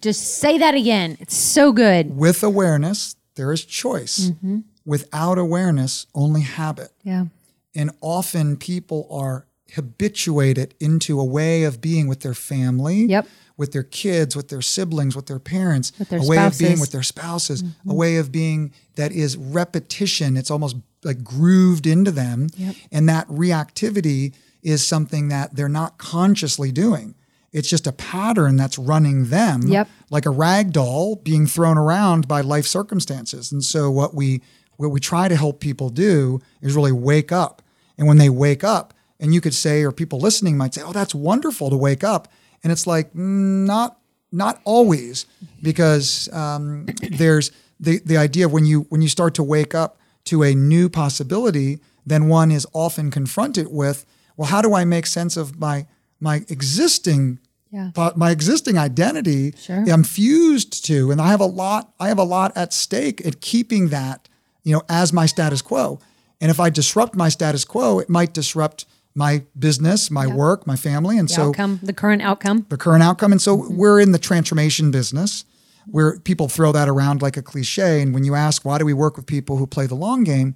Just say that again. It's so good. With awareness, there is choice. Mm-hmm. Without awareness, only habit. Yeah. And often people are habituated into a way of being with their family, Yep. With their kids, with their siblings, with their parents, With their a way of being with their spouses, a mm-hmm. way of being that is repetition. It's almost like grooved into them. Yep. And that reactivity is something that they're not consciously doing. It's just a pattern that's running them Yep. like a rag doll being thrown around by life circumstances. And so what we what we try to help people do is really wake up. And when they wake up, and you could say, or people listening might say, "Oh, that's wonderful to wake up," and it's like not not always because um, there's the the idea of when you when you start to wake up to a new possibility, then one is often confronted with, well, how do I make sense of my my existing Yeah. my existing identity Sure. I'm fused to, and I have a lot. I have a lot at stake at keeping that, you know, as my status quo. And if I disrupt my status quo, it might disrupt my business, my work, my family, and The so outcome, the current outcome. the current outcome. And so mm-hmm. we're in the transformation business where people throw that around like a cliche. And when you ask, why do we work with people who play the long game?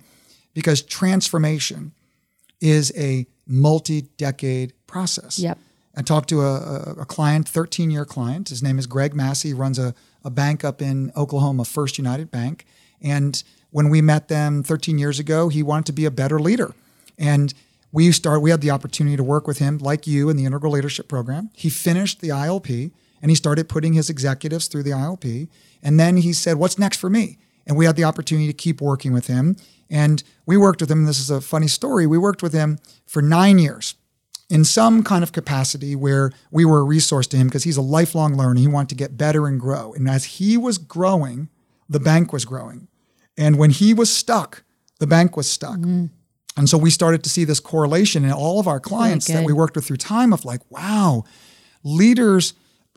Because transformation is a multi decade process. Yep. I talked to a, a, a client, 13 year client. His name is Greg Massey. He runs a, a bank up in Oklahoma, First United Bank. And when we met them 13 years ago, he wanted to be a better leader. And we started, we had the opportunity to work with him, like you, in the Integral Leadership Program. He finished the ILP and he started putting his executives through the ILP. And then he said, What's next for me? And we had the opportunity to keep working with him. And we worked with him. This is a funny story. We worked with him for nine years in some kind of capacity where we were a resource to him because he's a lifelong learner. He wanted to get better and grow. And as he was growing, the bank was growing. And when he was stuck, the bank was stuck. Mm. And so we started to see this correlation in all of our clients that we worked with through time of like, wow, leaders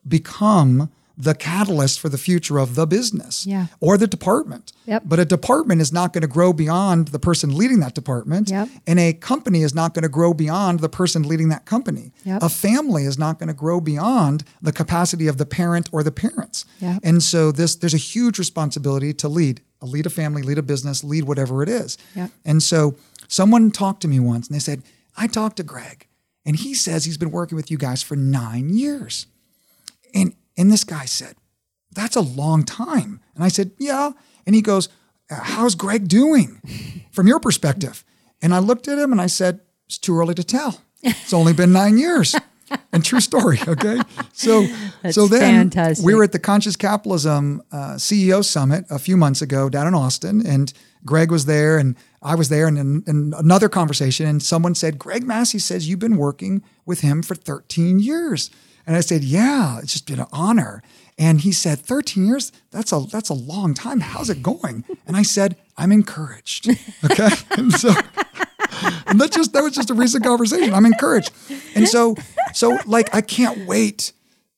become the catalyst for the future of the business Yeah. or the department. Yep. But a department is not going to grow beyond the person leading that department. Yep. And a company is not going to grow beyond the person leading that company. Yep. A family is not going to grow beyond the capacity of the parent or the parents. And so this there's a huge responsibility to lead, lead a family, lead a business, lead whatever it is. And so someone talked to me once and they said, I talked to Greg and he says he's been working with you guys for nine years. And and this guy said, That's a long time. And I said, Yeah. And he goes, How's Greg doing [LAUGHS] from your perspective? And I looked at him and I said, It's too early to tell. It's only been nine years. and true story. [LAUGHS] Okay, so That's so then fantastic. we were at the Conscious Capitalism uh, CEO Summit a few months ago down in Austin, and Greg was there, and I was there, and, and another conversation, and someone said, "Greg Massey says you've been working with him for 13 years," and I said, "Yeah, it's just been an honor." And he said, 13 years? That's a that's a long time. How's it going? And I said, I'm encouraged. [LAUGHS] Okay. and so and that just that was just a recent conversation. I'm encouraged. And so so like I can't wait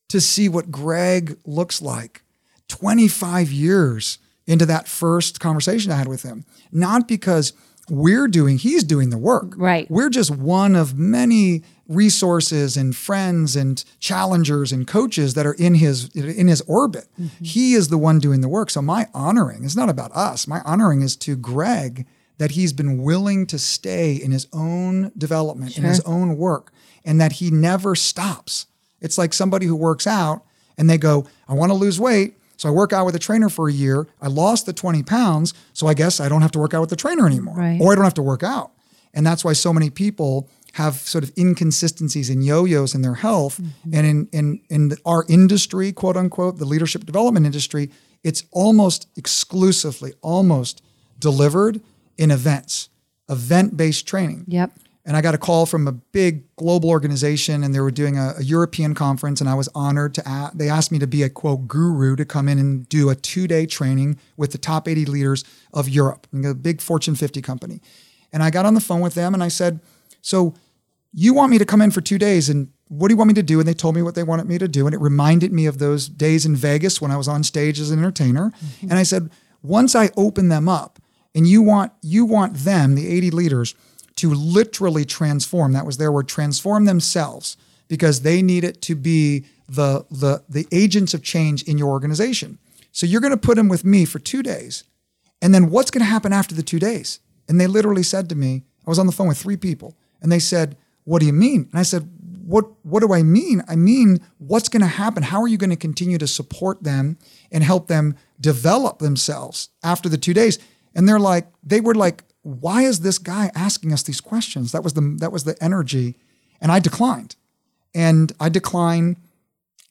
to see what Greg looks like 25 years into that first conversation I had with him. Not because we're doing he's doing the work. Right. We're just one of many resources and friends and challengers and coaches that are in his in his orbit. Mm-hmm. He is the one doing the work. So my honoring is not about us. My honoring is to Greg that he's been willing to stay in his own development in his own work and that he never stops. It's like somebody who works out and they go, I want to lose weight. So I work out with a trainer for a year. I lost the 20 pounds. So I guess I don't have to work out with the trainer anymore. Right. Or I don't have to work out. And that's why so many people have sort of inconsistencies and yo-yos in their health. Mm-hmm. And in, in, in our industry, quote unquote, the leadership development industry, it's almost exclusively, almost delivered in events, event-based training. Yep. And I got a call from a big global organization, and they were doing a, a European conference, and I was honored to. A- they asked me to be a quote guru to come in and do a two-day training with the top 80 leaders of Europe, a big Fortune 50 company. And I got on the phone with them, and I said, "So, you want me to come in for two days, and what do you want me to do?" And they told me what they wanted me to do, and it reminded me of those days in Vegas when I was on stage as an entertainer. Mm-hmm. And I said, once I open them up, and you want you want them, the 80 leaders to literally transform. That was their word, transform themselves because they need it to be the the the agents of change in your organization. So you're going to put them with me for 2 days. And then what's going to happen after the 2 days? And they literally said to me, I was on the phone with 3 people, and they said, "What do you mean?" And I said, "What what do I mean? I mean, what's going to happen? How are you going to continue to support them and help them develop themselves after the 2 days?" And they're like, they were like, why is this guy asking us these questions? That was the that was the energy. And I declined. And I decline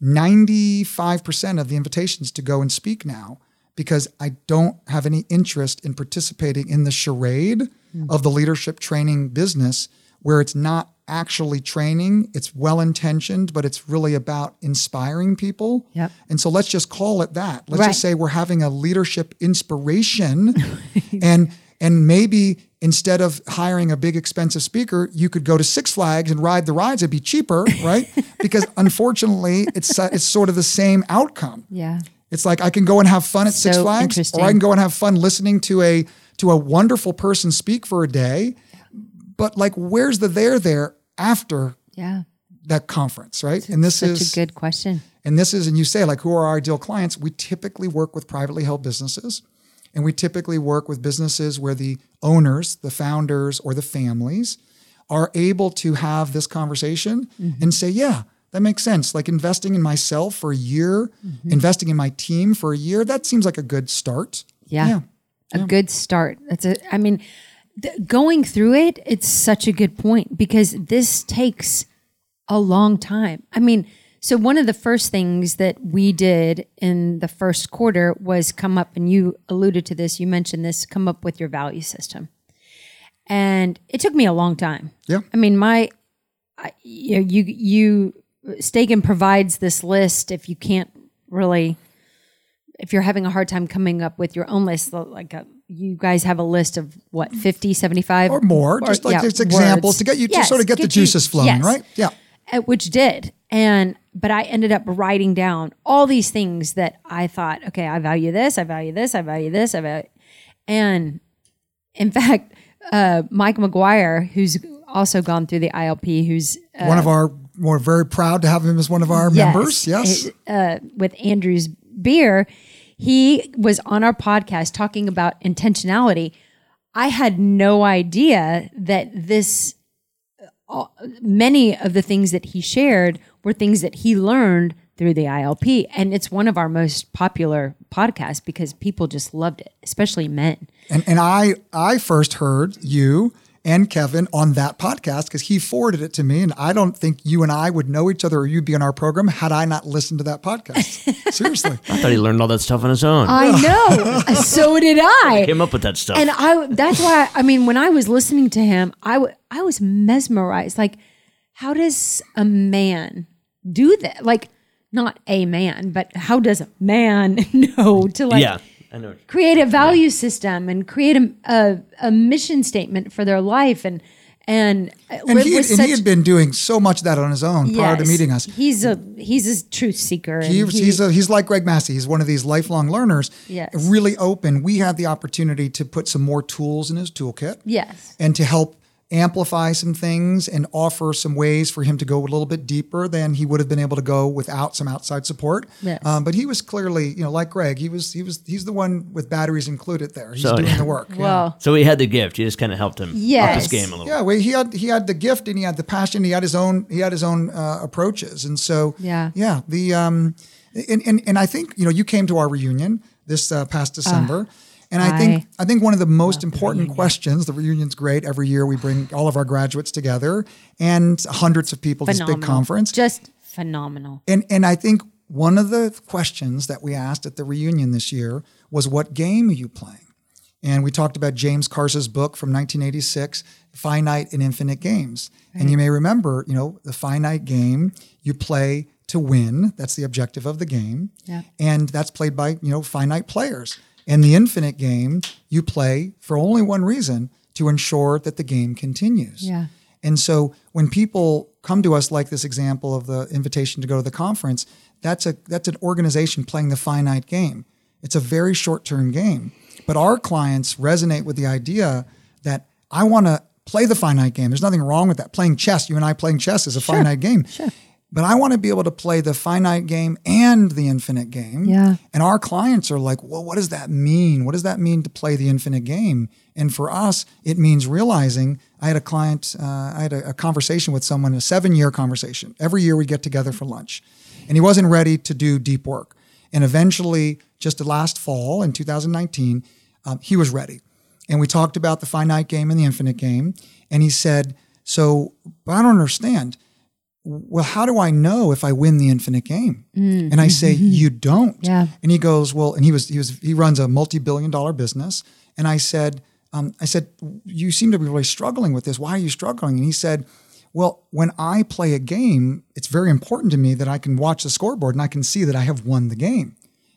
95% of the invitations to go and speak now because I don't have any interest in participating in the charade mm. of the leadership training business where it's not actually training, it's well intentioned, but it's really about inspiring people. Yep. And so let's just call it that. Let's Right. just say we're having a leadership inspiration [LAUGHS] and and maybe instead of hiring a big expensive speaker, you could go to Six Flags and ride the rides. It'd be cheaper, [LAUGHS] right? because unfortunately, it's it's sort of the same outcome. Yeah. It's like I can go and have fun at Six Flags, or I can go and have fun listening to a to a wonderful person speak for a day. But like, where's the there there after Yeah. that conference, right? And this Such is a good question. and this is, and you say, like, who are our ideal clients? We typically work with privately held businesses. And we typically work with businesses where the owners, the founders, or the families are able to have this conversation Mm-hmm. and say, yeah, that makes sense. Like investing in myself for a year, Mm-hmm. investing in my team for a year, that seems like a good start. Yeah. Yeah. A good start. That's a, I mean, th- going through it, it's such a good point because this takes a long time. I mean, so one of the first things that we did in the first quarter was come up, and you alluded to this, you mentioned this, come up with your value system. And it took me a long time. Yeah. I mean, my, I, you, know, you, you, Stagen provides this list if you can't really if you're having a hard time coming up with your own list, like a, you guys have a list of what, 50, 75? Or more, just like yeah, just examples words. to get you to sort of get, the you- juices flowing, yes. right? Yeah. Uh, Which did. And, but I ended up writing down all these things that I thought, okay, I value this, I value this, I value this, I value. And in [LAUGHS] fact, uh, Mike McGuire, who's also gone through the ILP, who's uh, one of our, we're very proud to have him as one of our members. Yes. uh, with Andrew's beer, he was on our podcast talking about intentionality. I had no idea that this, uh, many of the things that he shared were things that he learned through the ILP. And it's one of our most popular podcasts because people just loved it, especially men. And and I I first heard you and Kevin on that podcast because he forwarded it to me. And I don't think you and I would know each other or you'd be on our program had I not listened to that podcast. [LAUGHS] Seriously. I thought he learned all that stuff on his own. I [LAUGHS] know. so did I. Came up with that stuff. And I that's why I mean when I was listening to him, I w- I was mesmerized. Like how does a man do that? Like not a man, but how does a man [LAUGHS] know to like yeah, I know. create a value system and create a, a, a mission statement for their life and and, uh, And, live he, with and such he had been doing so much of that on his own prior to meeting us. He's a he's a truth seeker. He, he- he's a, he's like Greg Massey. He's one of these lifelong learners. Yes. Really open. We had the opportunity to put some more tools in his toolkit. yes. and to help amplify some things and offer some ways for him to go a little bit deeper than he would have been able to go without some outside support. Yes. Um, but he was clearly, you know, like Greg, he was he was he's the one with batteries included there. He's So- doing [LAUGHS] the work. yeah. Well, So he had the gift. He just kind of helped him up his game a little. Yeah, well, he had he had the gift and he had the passion. He had his own he had his own uh, approaches, and so Yeah. yeah. The um, and, and and I think you know you came to our reunion this uh, past December, and I think I think one of the most important questions. The reunion's great every year. We bring all of our graduates together and hundreds of people to this big conference. Just phenomenal. And and I think one of the questions that we asked at the reunion this year was, "What game are you playing?" And we talked about James Carse's book from 1986, Finite and Infinite Games. And you may remember, you know, the finite game you play to win. That's the objective of the game. Yeah. And that's played by, you know, finite players. And the infinite game you play for only one reason to ensure that the game continues. Yeah. And so when people come to us like this example of the invitation to go to the conference, that's a that's an organization playing the finite game. It's a very short-term game. But our clients resonate with the idea that I want to play the finite game. There's nothing wrong with that. Playing chess, you and I playing chess is a finite game. Sure. But I want to be able to play the finite game and the infinite game. Yeah. And our clients are like, well, what does that mean? What does that mean to play the infinite game? And for us, it means realizing I had a client, uh, I had a, a conversation with someone, a seven year conversation. Every year we get together for lunch. And he wasn't ready to do deep work. And eventually, just last fall in 2019, um, he was ready. And we talked about the finite game and the infinite game. And he said, So, but I don't understand well, how do I know if I win the infinite game? Mm. And I say, mm-hmm. you don't. Yeah. And he goes, well, and he was he was he runs a multi-billion dollar business. And I said, um, I said, you seem to be really struggling with this. Why are you struggling? And he said, well, when I play a game, it's very important to me that I can watch the scoreboard and I can see that I have won the game.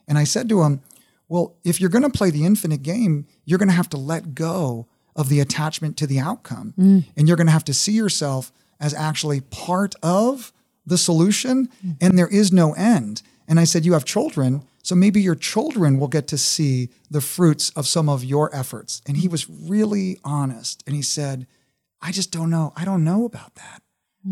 And I said to him, well, if you're going to play the infinite game, you're going to have to let go of the attachment to the outcome. Mm. And you're going to have to see yourself as actually part of the solution, and there is no end. And I said, You have children, so maybe your children will get to see the fruits of some of your efforts. And he was really honest. And he said, I just don't know. I don't know about that.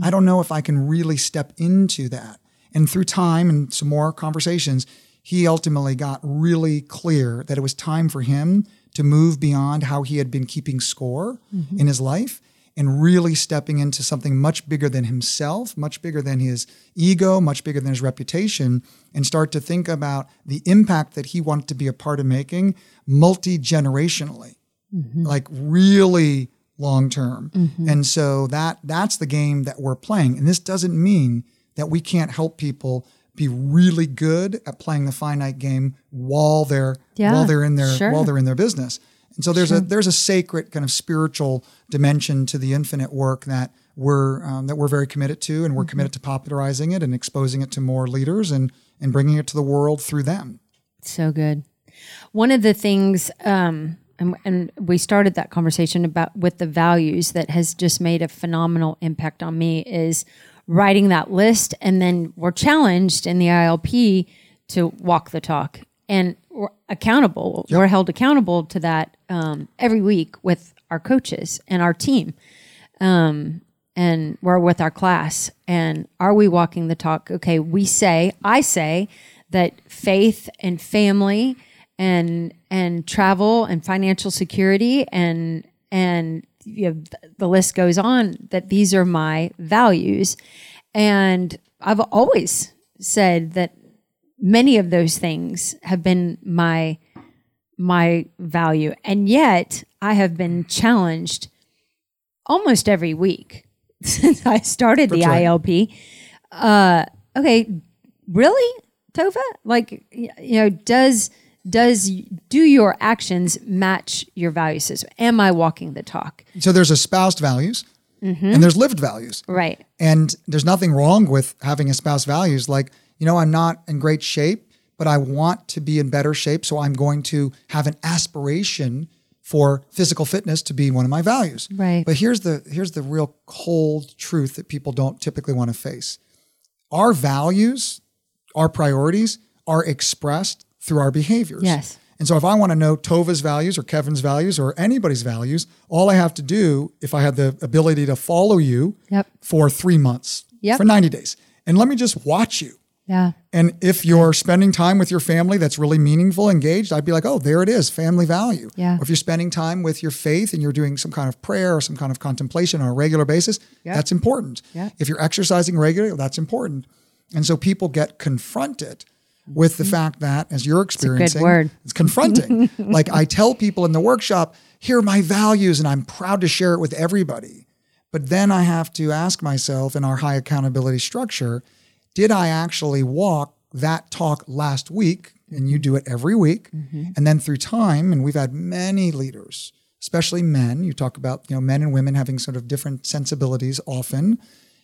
I don't know if I can really step into that. And through time and some more conversations, he ultimately got really clear that it was time for him to move beyond how he had been keeping score mm-hmm. in his life and really stepping into something much bigger than himself, much bigger than his ego, much bigger than his reputation, and start to think about the impact that he wanted to be a part of making multi generationally, mm-hmm. like really long term. Mm-hmm. And so that that's the game that we're playing. And this doesn't mean that we can't help people be really good at playing the finite game while they're Yeah, while they're in their sure. while they're in their business. And so there's a there's a sacred kind of spiritual dimension to the infinite work that we're um, that we're very committed to, and we're Mm-hmm. committed to popularizing it and exposing it to more leaders and and bringing it to the world through them. So good. One of the things, um, and, and we started that conversation about with the values that has just made a phenomenal impact on me is writing that list, and then we're challenged in the ILP to walk the talk, and we're accountable. We're held accountable to that um, every week with our coaches and our team and we're with our class. And are we walking the talk? Okay we say i say that faith and family and and travel and financial security and and you know, the list goes on that these are my values. And i've always said that many of those things have been my my value and yet i have been challenged almost every week [LAUGHS] since I started the right. ILP. Uh, okay, really, Tova? Like, you know, does does do your actions match your value system? Am I walking the talk? So there's espoused values and there's lived values. Right. And there's nothing wrong with having espoused values. Like, you know, I'm not in great shape, but I want to be in better shape. So I'm going to have an aspiration for physical fitness to be one of my values. Right. But here's the here's the real cold truth that people don't typically want to face. Our values, our priorities are expressed through our behaviors. Yes. And so if I want to know Tova's values or Kevin's values or anybody's values, all I have to do, if I had the ability to follow you Yep. for three months, Yep. for 90 days, and let me just watch you. Yeah. And if you're spending time with your family that's really meaningful, engaged, I'd be like, oh, there it is, family value. Yeah. Or if you're spending time with your faith and you're doing some kind of prayer or some kind of contemplation on a regular basis, yeah. that's important. Yeah. If you're exercising regularly, that's important. And so people get confronted with the fact that, as you're experiencing, word. it's confronting. [LAUGHS] like I tell people in the workshop, here are my values, and I'm proud to share it with everybody. But then I have to ask myself in our high accountability structure, did I actually walk that talk last week? And you do it every week. Mm-hmm. And then through time, and we've had many leaders, especially men, you talk about, you know, men and women having sort of different sensibilities often.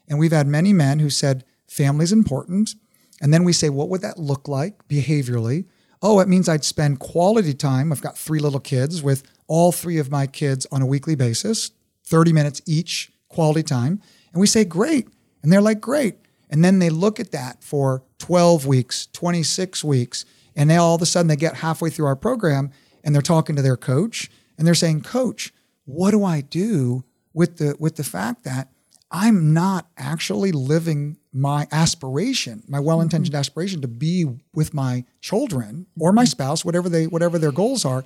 And we've had many men who said, family's important. And then we say, what would that look like behaviorally? Oh, it means I'd spend quality time. I've got three little kids with all three of my kids on a weekly basis, 30 minutes each quality time. And we say, great. And they're like, great. And then they look at that for 12 weeks, 26 weeks. And they all of a sudden they get halfway through our program and they're talking to their coach and they're saying, Coach, what do I do with the with the fact that I'm not actually living my aspiration, my well-intentioned mm-hmm. aspiration to be with my children or my mm-hmm. spouse, whatever they whatever their goals are.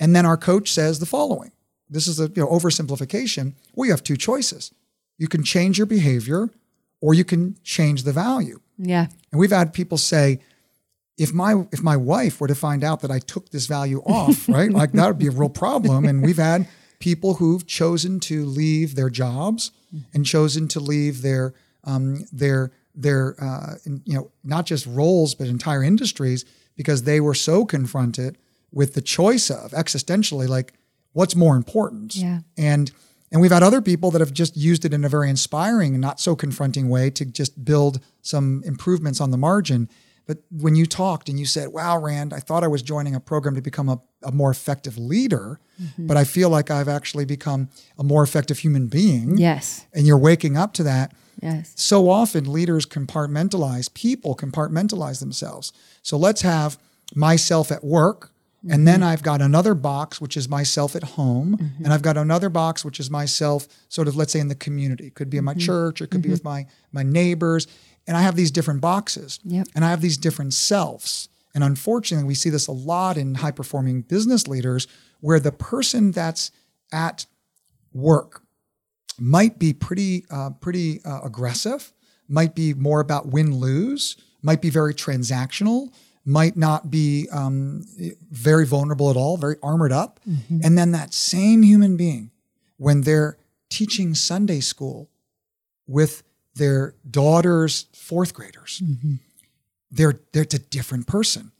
And then our coach says the following. This is a you know, oversimplification. Well, you have two choices. You can change your behavior or you can change the value. Yeah. And we've had people say, if my if my wife were to find out that I took this value off, [LAUGHS] right, like that would be a real problem. And we've had people who've chosen to leave their jobs and chosen to leave their um, their their uh, you know not just roles but entire industries because they were so confronted with the choice of existentially like what's more important. Yeah. And and we've had other people that have just used it in a very inspiring and not so confronting way to just build some improvements on the margin. But when you talked and you said, wow, Rand, I thought I was joining a program to become a, a more effective leader, mm-hmm. but I feel like I've actually become a more effective human being. Yes. And you're waking up to that. Yes. So often leaders compartmentalize, people compartmentalize themselves. So let's have myself at work, and then I've got another box, which is myself at home, and I've got another box, which is myself, sort of, let's say, in the community. It could be in my church, it could be with my my neighbors, and I have these different boxes, Yep. and I have these different selves. And unfortunately, we see this a lot in high performing business leaders, where the person that's at work might be pretty uh, pretty uh, aggressive, might be more about win lose, might be very transactional, might not be um, very vulnerable at all, very armored up, and then that same human being, when they're teaching Sunday school with their daughter's fourth graders, they're they're it's a different person.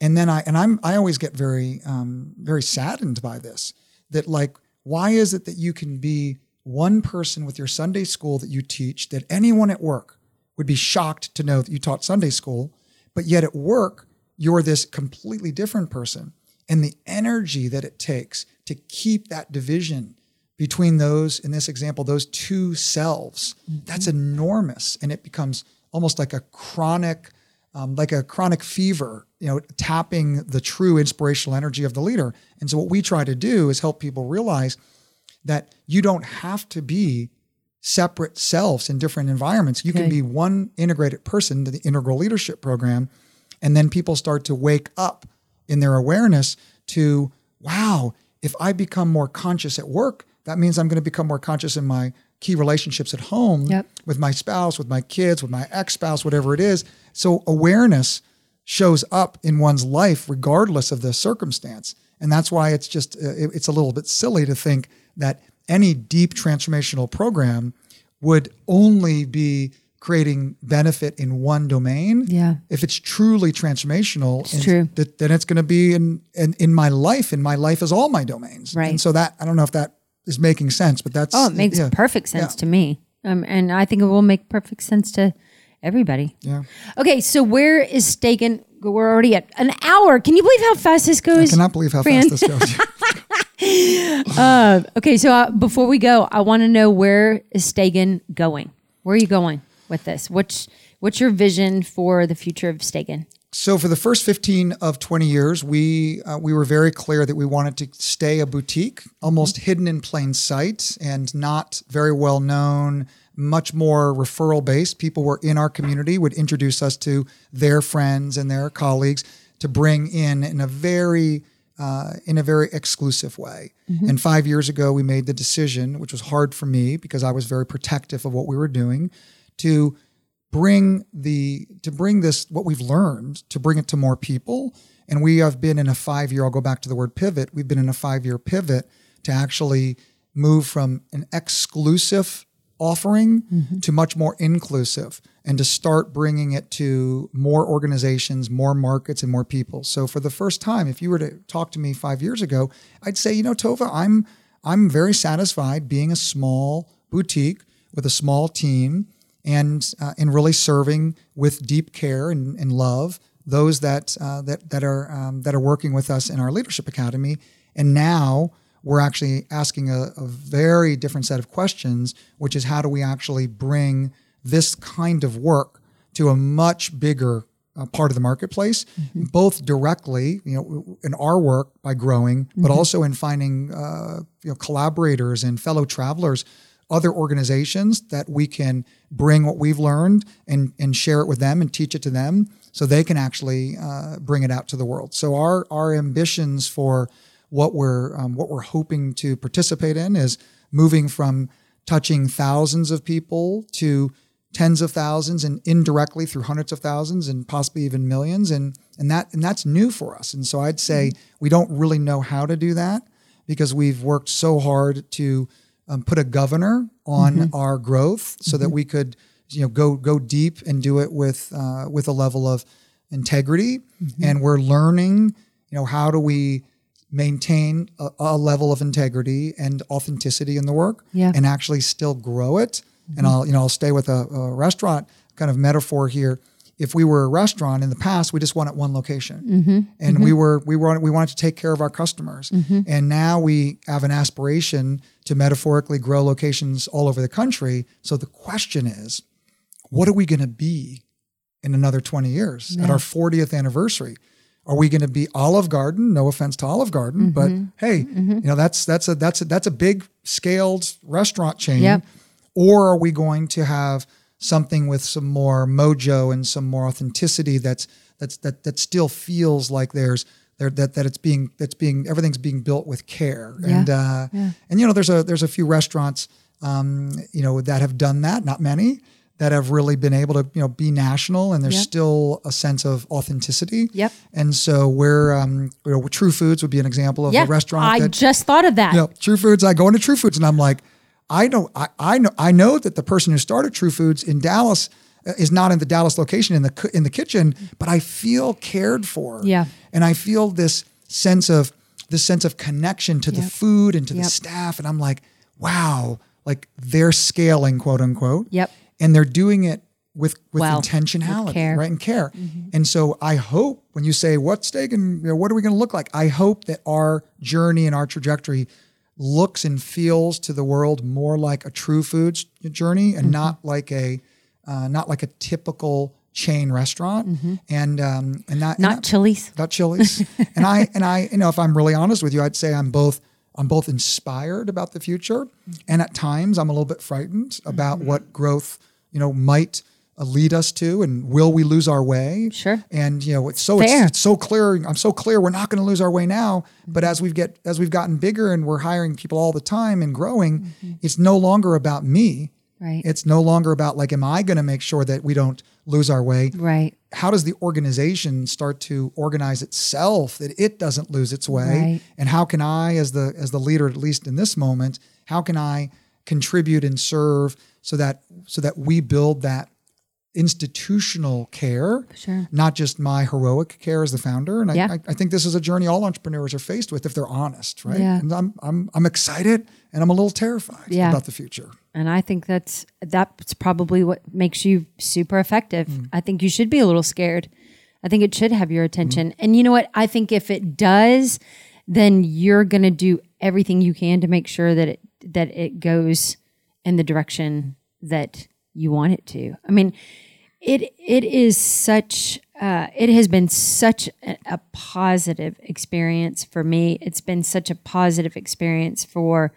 And then I and I'm I always get very um, very saddened by this. That like, why is it that you can be one person with your Sunday school that you teach that anyone at work would be shocked to know that you taught Sunday school, but yet at work you're this completely different person, and the energy that it takes to keep that division between those in this example those two selves that's enormous. And it becomes almost like a chronic um, like a chronic fever you know tapping the true inspirational energy of the leader. And so what we try to do is help people realize that you don't have to be separate selves in different environments. You can be one integrated person to the integral leadership program and then people start to wake up in their awareness to wow if i become more conscious at work that means i'm going to become more conscious in my key relationships at home Yep. with my spouse with my kids with my ex-spouse whatever it is. So awareness shows up in one's life regardless of the circumstance. And that's why it's just uh, it- it's a little bit silly to think that any deep transformational program would only be creating benefit in one domain. Yeah. If it's truly transformational, It's true. th- then it's going to be in, in in my life. And my life is all my domains. Right. And so that I don't know if that is making sense, but that's Oh, it makes yeah, perfect sense Yeah. to me. Um, and I think it will make perfect sense to everybody. Yeah. Okay, so where is Stagen? We're already at an hour. Can you believe how fast this goes? I cannot believe how Fran- fast this goes. [LAUGHS] [LAUGHS] Okay, so uh, before we go, I want to know where is Stagen going? Where are you going with this? What's what's your vision for the future of Stagen? So for the first 15 of 20 years, we uh, we were very clear that we wanted to stay a boutique, almost hidden in plain sight and not very well known, much more referral based. People were in our community would introduce us to their friends and their colleagues to bring in in a very uh, in a very exclusive way. And five years ago, we made the decision, which was hard for me because I was very protective of what we were doing, to bring the to bring this what we've learned to bring it to more people and we have been in a five year i'll go back to the word pivot we've been in a five year pivot to actually move from an exclusive offering to much more inclusive and to start bringing it to more organizations more markets and more people so for the first time if you were to talk to me five years ago i'd say you know tova i'm i'm very satisfied being a small boutique with a small team and uh, and really serving with deep care and, and love those that uh, that that are um, that are working with us in our leadership academy. And now we're actually asking a, a very different set of questions, which is how do we actually bring this kind of work to a much bigger uh, part of the marketplace, both directly, you know, in our work by growing, but also in finding uh, you know collaborators and fellow travelers other organizations that we can bring what we've learned and, and share it with them and teach it to them so they can actually uh, bring it out to the world. So our our ambitions for what we're um, what we're hoping to participate in is moving from touching thousands of people to tens of thousands and indirectly through hundreds of thousands and possibly even millions. And and that and that's new for us. And so I'd say we don't really know how to do that because we've worked so hard to um, put a governor on our growth so that we could you know go go deep and do it with uh, with a level of integrity. And we're learning you know how do we maintain a, a level of integrity and authenticity in the work Yeah. and actually still grow it. And mm-hmm. I'll you know I'll stay with a, a restaurant kind of metaphor here. If we were a restaurant in the past we just wanted one location. Mm-hmm. And mm-hmm. we were we were we wanted to take care of our customers. And now we have an aspiration to metaphorically grow locations all over the country. So the question is what are we going to be in another 20 years at our 40th anniversary are we going to be olive garden? No offense to olive garden but hey you know that's that's a that's a that's a big scaled restaurant chain. Yep. or are we going to have something with some more mojo and some more authenticity that's that's that that still feels like there's there that that it's being that's being everything's being built with care. And uh and you know there's a there's a few restaurants um you know that have done that not many that have really been able to you know be national and there's Yep. still a sense of authenticity Yep. and so we're um you know, True Foods would be an example of Yeah, a restaurant I that just thought of that. you know, True Foods. I go into True Foods and I'm like, I know, I, I know, I know that the person who started True Foods in Dallas uh, is not in the Dallas location in the in the kitchen, but I feel cared for. Yeah. and I feel this sense of this sense of connection to the food and to Yep. the staff, and I'm like, wow, like they're scaling, quote unquote. Yep. And they're doing it with with Well, intentionality, with care. Mm-hmm. right? And care. And so I hope when you say what's Stagen you know, what are we going to look like, I hope that our journey and our trajectory looks and feels to the world more like a true foods journey and not like a uh, not like a typical chain restaurant and um and not Not Chili's. not Chili's. [LAUGHS] and I and I, you know, if I'm really honest with you, I'd say I'm both I'm both inspired about the future, and at times I'm a little bit frightened about what growth, you know, might uh, lead us to, and will we lose our way? Sure. And you know, it's so it's, it's so clear. I'm so clear we're not going to lose our way now. But as we've get as we've gotten bigger and we're hiring people all the time and growing, it's no longer about me. Right. It's no longer about like, am I going to make sure that we don't lose our way? Right. how does the organization start to organize itself that it doesn't lose its way Right. and how can i as the as the leader at least in this moment How can I contribute and serve so that so that we build that institutional care, Sure. not just my heroic care as the founder. And I, Yeah. I, I think this is a journey all entrepreneurs are faced with if they're honest, right? Yeah. And I'm, I'm, I'm excited and I'm a little terrified Yeah. about the future. And I think that's that's probably what makes you super effective. Hmm. I think you should be a little scared. I think it should have your hmm. attention. And you know what? I think if it does, then you're going to do everything you can to make sure that it that it goes in the direction that you want it to. I mean, it it is such uh, it has been such a, a positive experience for me. It's been such a positive experience for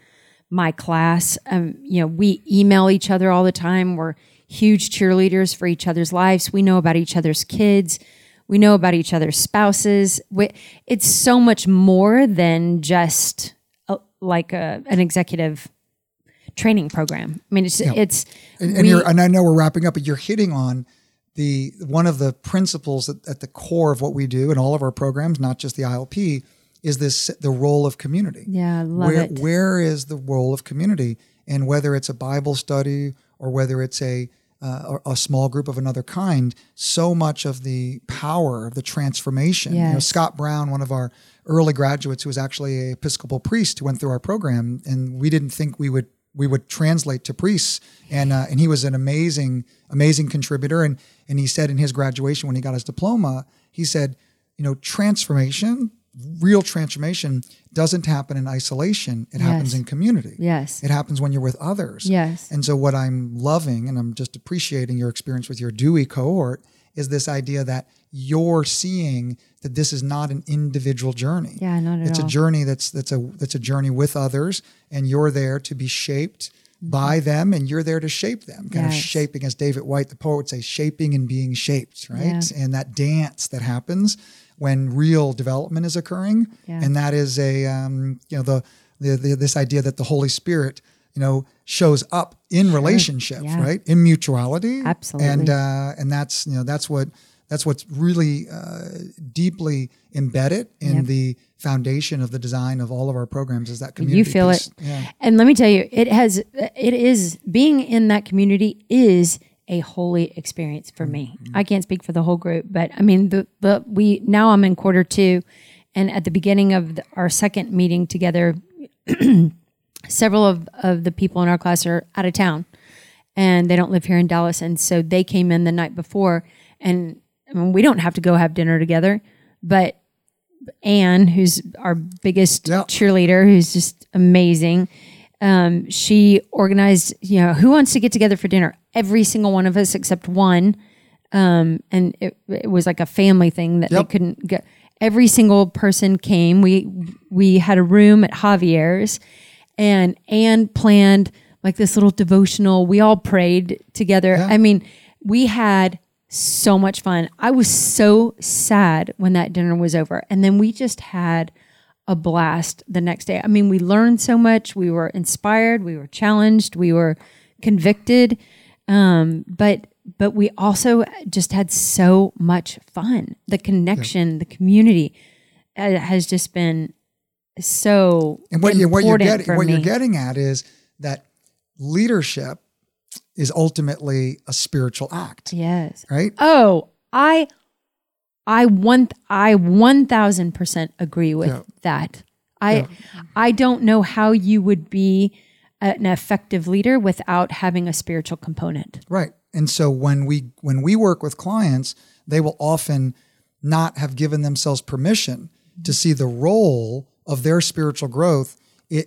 my class. Um, you know, we email each other all the time. We're huge cheerleaders for each other's lives. We know about each other's kids. We know about each other's spouses. We, it's so much more than just a, like a, an executive training program. I mean, it's it's And, and, we- you're, and I know we're wrapping up, but you're hitting on the one of the principles at, at the core of what we do in all of our programs, not just the ILP, is this the role of community. Yeah, I love where, it. Where is the role of community, and whether it's a Bible study or whether it's a uh, a small group of another kind, so much of the power of the transformation. You know, Scott Brown, one of our early graduates, who was actually a Episcopal priest, who went through our program, and we didn't think we would we would translate to priests, and uh, and he was an amazing amazing contributor, and and he said in his graduation when he got his diploma, he said, you know, transformation, real transformation, doesn't happen in isolation. It happens in community. yes, It happens when you're with others. yes, And so, what I'm loving, and I'm just appreciating your experience with your Dewey cohort, is this idea that you're seeing that this is not an individual journey. yeah, not at It's all. a journey that's that's a that's a journey with others, and you're there to be shaped by them, and you're there to shape them. Kind of shaping, as David Whyte, the poet, would say, shaping and being shaped, right? Yeah. And that dance that happens when real development is occurring, Yeah. and that is a um, you know the, the the this idea that the Holy Spirit you know shows up in relationships, Yeah. right? In mutuality, Absolutely. and uh, and that's you know that's what that's what's really uh, deeply embedded in Yep. the foundation of the design of all of our programs is that community. you feel piece. it Yeah. and let me tell you it has it is being in that community is a holy experience for me Mm-hmm. i can't speak for the whole group but i mean the, the we now i'm in quarter two and at the beginning of the, our second meeting together [CLEARS THROAT] several of, of the people in our class are out of town and they don't live here in dallas and so they came in the night before and I mean, we don't have to go have dinner together but Anne, who's our biggest Yeah. cheerleader, who's just amazing. Um, she organized, you know, who wants to get together for dinner? Every single one of us except one. Um, and it, it was like a family thing that they couldn't get. Every single person came. We we had a room at Javier's, and Anne planned like this little devotional. We all prayed together. I mean, we had so much fun. I was so sad when that dinner was over. And then we just had a blast the next day. I mean, we learned so much. We were inspired, we were challenged, we were convicted. Um, but but we also just had so much fun. The connection, the community uh, has just been so And what you what you're getting what you're getting at is that leadership is ultimately a spiritual act, Yes. right? Oh, I I one I one thousand percent agree with Yeah. that. I I don't know how you would be an effective leader without having a spiritual component. Right. And so when we when we work with clients, they will often not have given themselves permission to see the role of their spiritual growth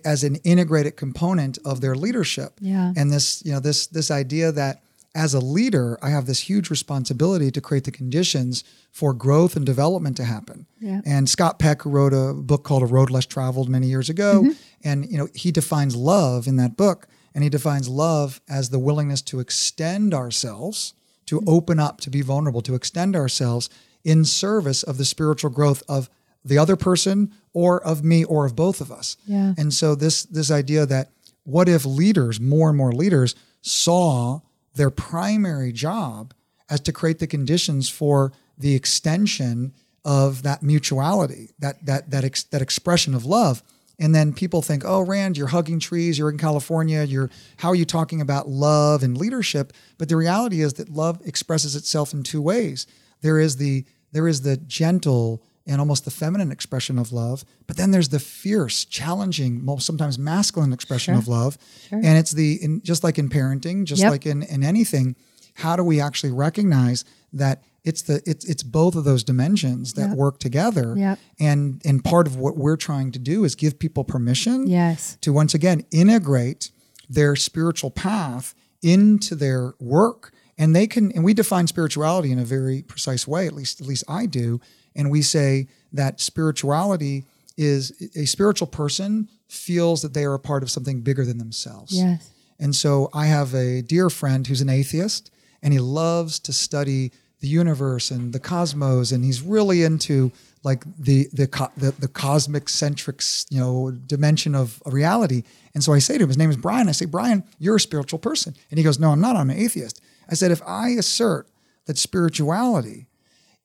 as an integrated component of their leadership. Yeah. And this, you know, this this idea that as a leader, I have this huge responsibility to create the conditions for growth and development to happen. Yeah. And Scott Peck, wrote a book called A Road Less Traveled many years ago, Mm-hmm. and you know, he defines love in that book, and he defines love as the willingness to extend ourselves, to Mm-hmm. open up, to be vulnerable, to extend ourselves in service of the spiritual growth of the other person or of me or of both of us. Yeah. And so this this idea that what if leaders, more and more leaders, saw their primary job as to create the conditions for the extension of that mutuality, that that that ex, that expression of love And then people think, "Oh, Rand, you're hugging trees. You're in California. You're how are you talking about love and leadership?" But the reality is that love expresses itself in two ways. There is the there is the gentle and almost the feminine expression of love, but then there's the fierce, challenging, sometimes masculine expression of love. And it's the in, just like in parenting, just Yep. like in in anything, how do we actually recognize that it's the it's it's both of those dimensions that work together Yep. and and part of what we're trying to do is give people permission Yes. to once again integrate their spiritual path into their work and they can and we define spirituality in a very precise way at least at least I do and we say that spirituality is a spiritual person feels that they are a part of something bigger than themselves Yes. and so I have a dear friend who's an atheist, and he loves to study the universe and the cosmos, and he's really into like the the co- the, the cosmic centric you know dimension of reality. And so I say to him, his name is Brian. I say, Brian, you're a spiritual person, and he goes, No, I'm not. I'm an atheist. I said, if I assert that spirituality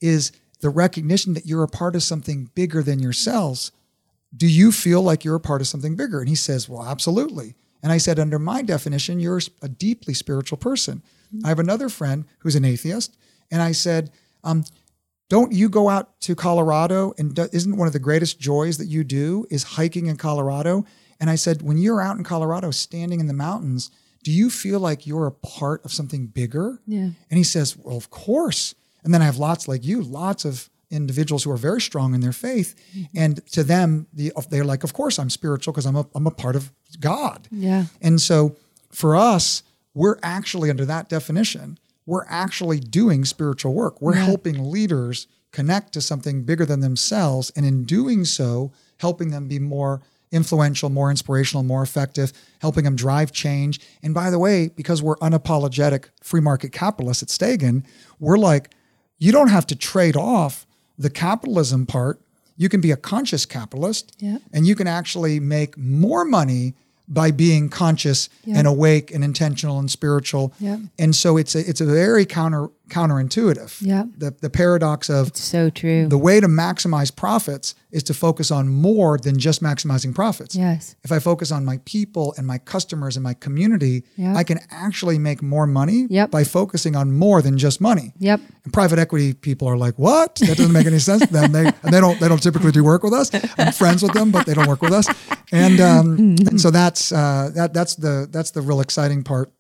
is the recognition that you're a part of something bigger than yourselves, do you feel like you're a part of something bigger? And he says, Well, absolutely. And I said, Under my definition, you're a deeply spiritual person. I have another friend who's an atheist. And I said, um, Don't you go out to Colorado? And do, isn't one of the greatest joys that you do is hiking in Colorado? And I said, When you're out in Colorado standing in the mountains, do you feel like you're a part of something bigger? Yeah. And he says, Well, of course. And then I have lots like you, lots of individuals who are very strong in their faith. And to them, the, they're like, Of course, I'm spiritual because I'm a, I'm a part of God. Yeah. And so for us, we're actually under that definition, we're actually doing spiritual work. We're helping leaders connect to something bigger than themselves. And in doing so, helping them be more influential, more inspirational, more effective, helping them drive change. And by the way, because we're unapologetic free market capitalists at Stagen, we're like, you don't have to trade off the capitalism part. You can be a conscious capitalist Yeah. and you can actually make more money by being conscious and awake and intentional and spiritual. Yeah. And so it's a, it's a very counter counterintuitive. Yeah. The the paradox of So true. the way to maximize profits is to focus on more than just maximizing profits. yes. If I focus on my people and my customers and my community, Yeah. I can actually make more money Yep. by focusing on more than just money. Yep. And private equity people are like, "What? That doesn't make any sense to them." They and they don't they don't typically do work with us. I'm friends with them, but they don't work with us. And um, and [LAUGHS] so that's uh, that that's the that's the real exciting part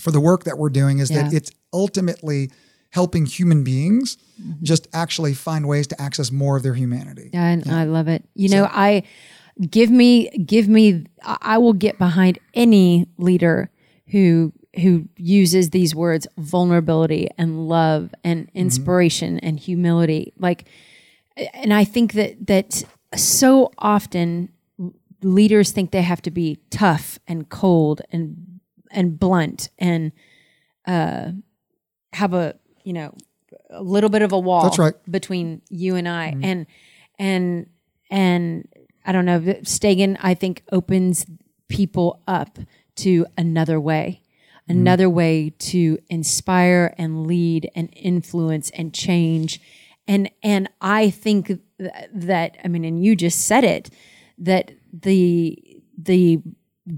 for the work that we're doing is that it's ultimately helping human beings just actually find ways to access more of their humanity. And I love it. You know, I give me give me I I will get behind any leader who who uses these words vulnerability and love and inspiration and humility. Like and I think that that so often leaders think they have to be tough and cold and and blunt and uh have a you know a little bit of a wall That's right. between you and I. Mm-hmm. And and and I don't know Stagen I think opens people up to another way. Mm-hmm. Another way to inspire and lead and influence and change. And and I think th- that I mean and you just said it that the the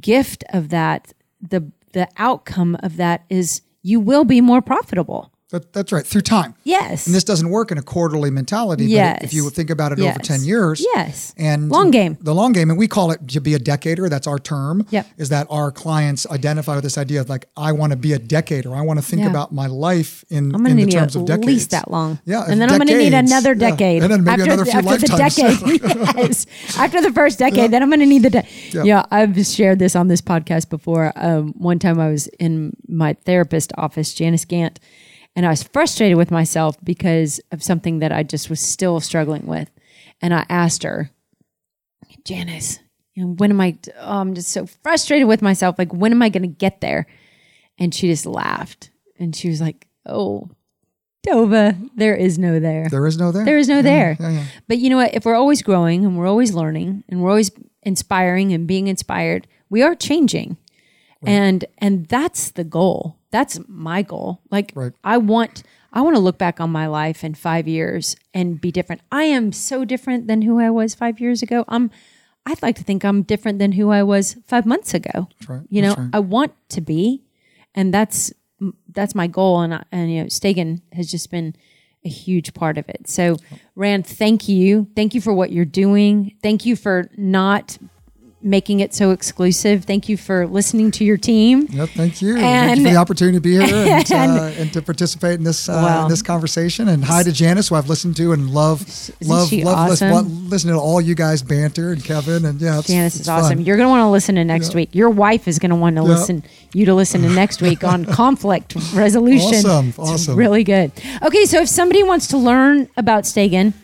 gift of that the the outcome of that is you will be more profitable That, that's right, through time. yes And this doesn't work in a quarterly mentality, Yes. but if you think about it over 10 years, yes and Long game. the long game, and we call it to be a decader. That's our term. Yep. Is that our clients identify with this idea of like, I want to be a decader. I want to think Yeah. about my life in, I'm in the need terms at of decades. least that long. Yeah, and then I'm gonna need decades. another Yeah. decade. And then maybe after, another few after the decade. [LAUGHS] yes, after the first decade, then I'm gonna need the. De- yeah. I've shared this on this podcast before. Um, one time I was in my therapist office, Janice Gant, and I was frustrated with myself because of something that I just was still struggling with, and I asked her, Janice, you know, when am I? Oh, I'm just so frustrated with myself. Like, when am I going to get there? And she just laughed and she was like, "Oh, Tova, there is no there. There is no there. There is no there. yeah, yeah. But you know what? If we're always growing and we're always learning and we're always inspiring and being inspired, we are changing. And and that's the goal. That's my goal. Like Right. I want I want to look back on my life in 5 years and be different. I am so different than who I was 5 years ago. I'm I'd like to think I'm different than who I was five months ago. right. You know, right. I want to be, and that's that's my goal. And I- and you know, Stagen has just been a huge part of it. So, Rand, thank you, thank you for what you're doing. Thank you for not making it so exclusive. Thank you for listening to your team. Yep, thank you. And, thank you for the opportunity to be here [LAUGHS] and, and- uh, and to participate in this uh, Wow. in this conversation. And hi to Janice, who I've listened to and love, love, love listen, awesome? listening to all you guys banter and Kevin and yeah, it's, Janice it's is awesome. fun. You're going to want to listen to next Yeah. week. Your wife is going to want to Yeah. listen you to listen to next [LAUGHS] week on conflict resolution. Awesome, It's awesome. really good. Okay, so if somebody wants to learn about Stagen,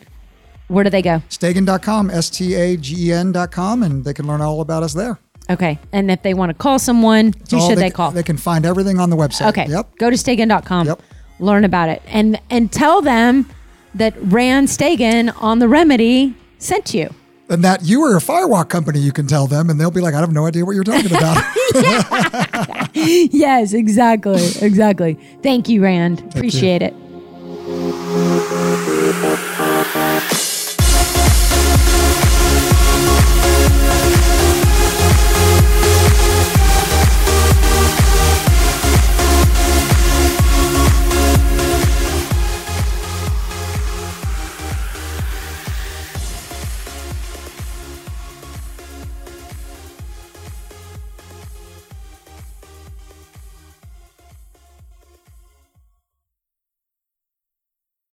where do they go? Stagen.com, S T A G E N.com, and they can learn all about us there. Okay, and if they want to call someone, who should they, call? They can find everything on the website. okay, Yep. go to Stagen.com. Yep. Learn about it, and and tell them that Rand Stagen on the Remedy sent you. And that you were a firewalk company, you can tell them, and they'll be like, I have no idea what you're talking about. [LAUGHS] yes, exactly, exactly. Thank you, Rand. Appreciate it.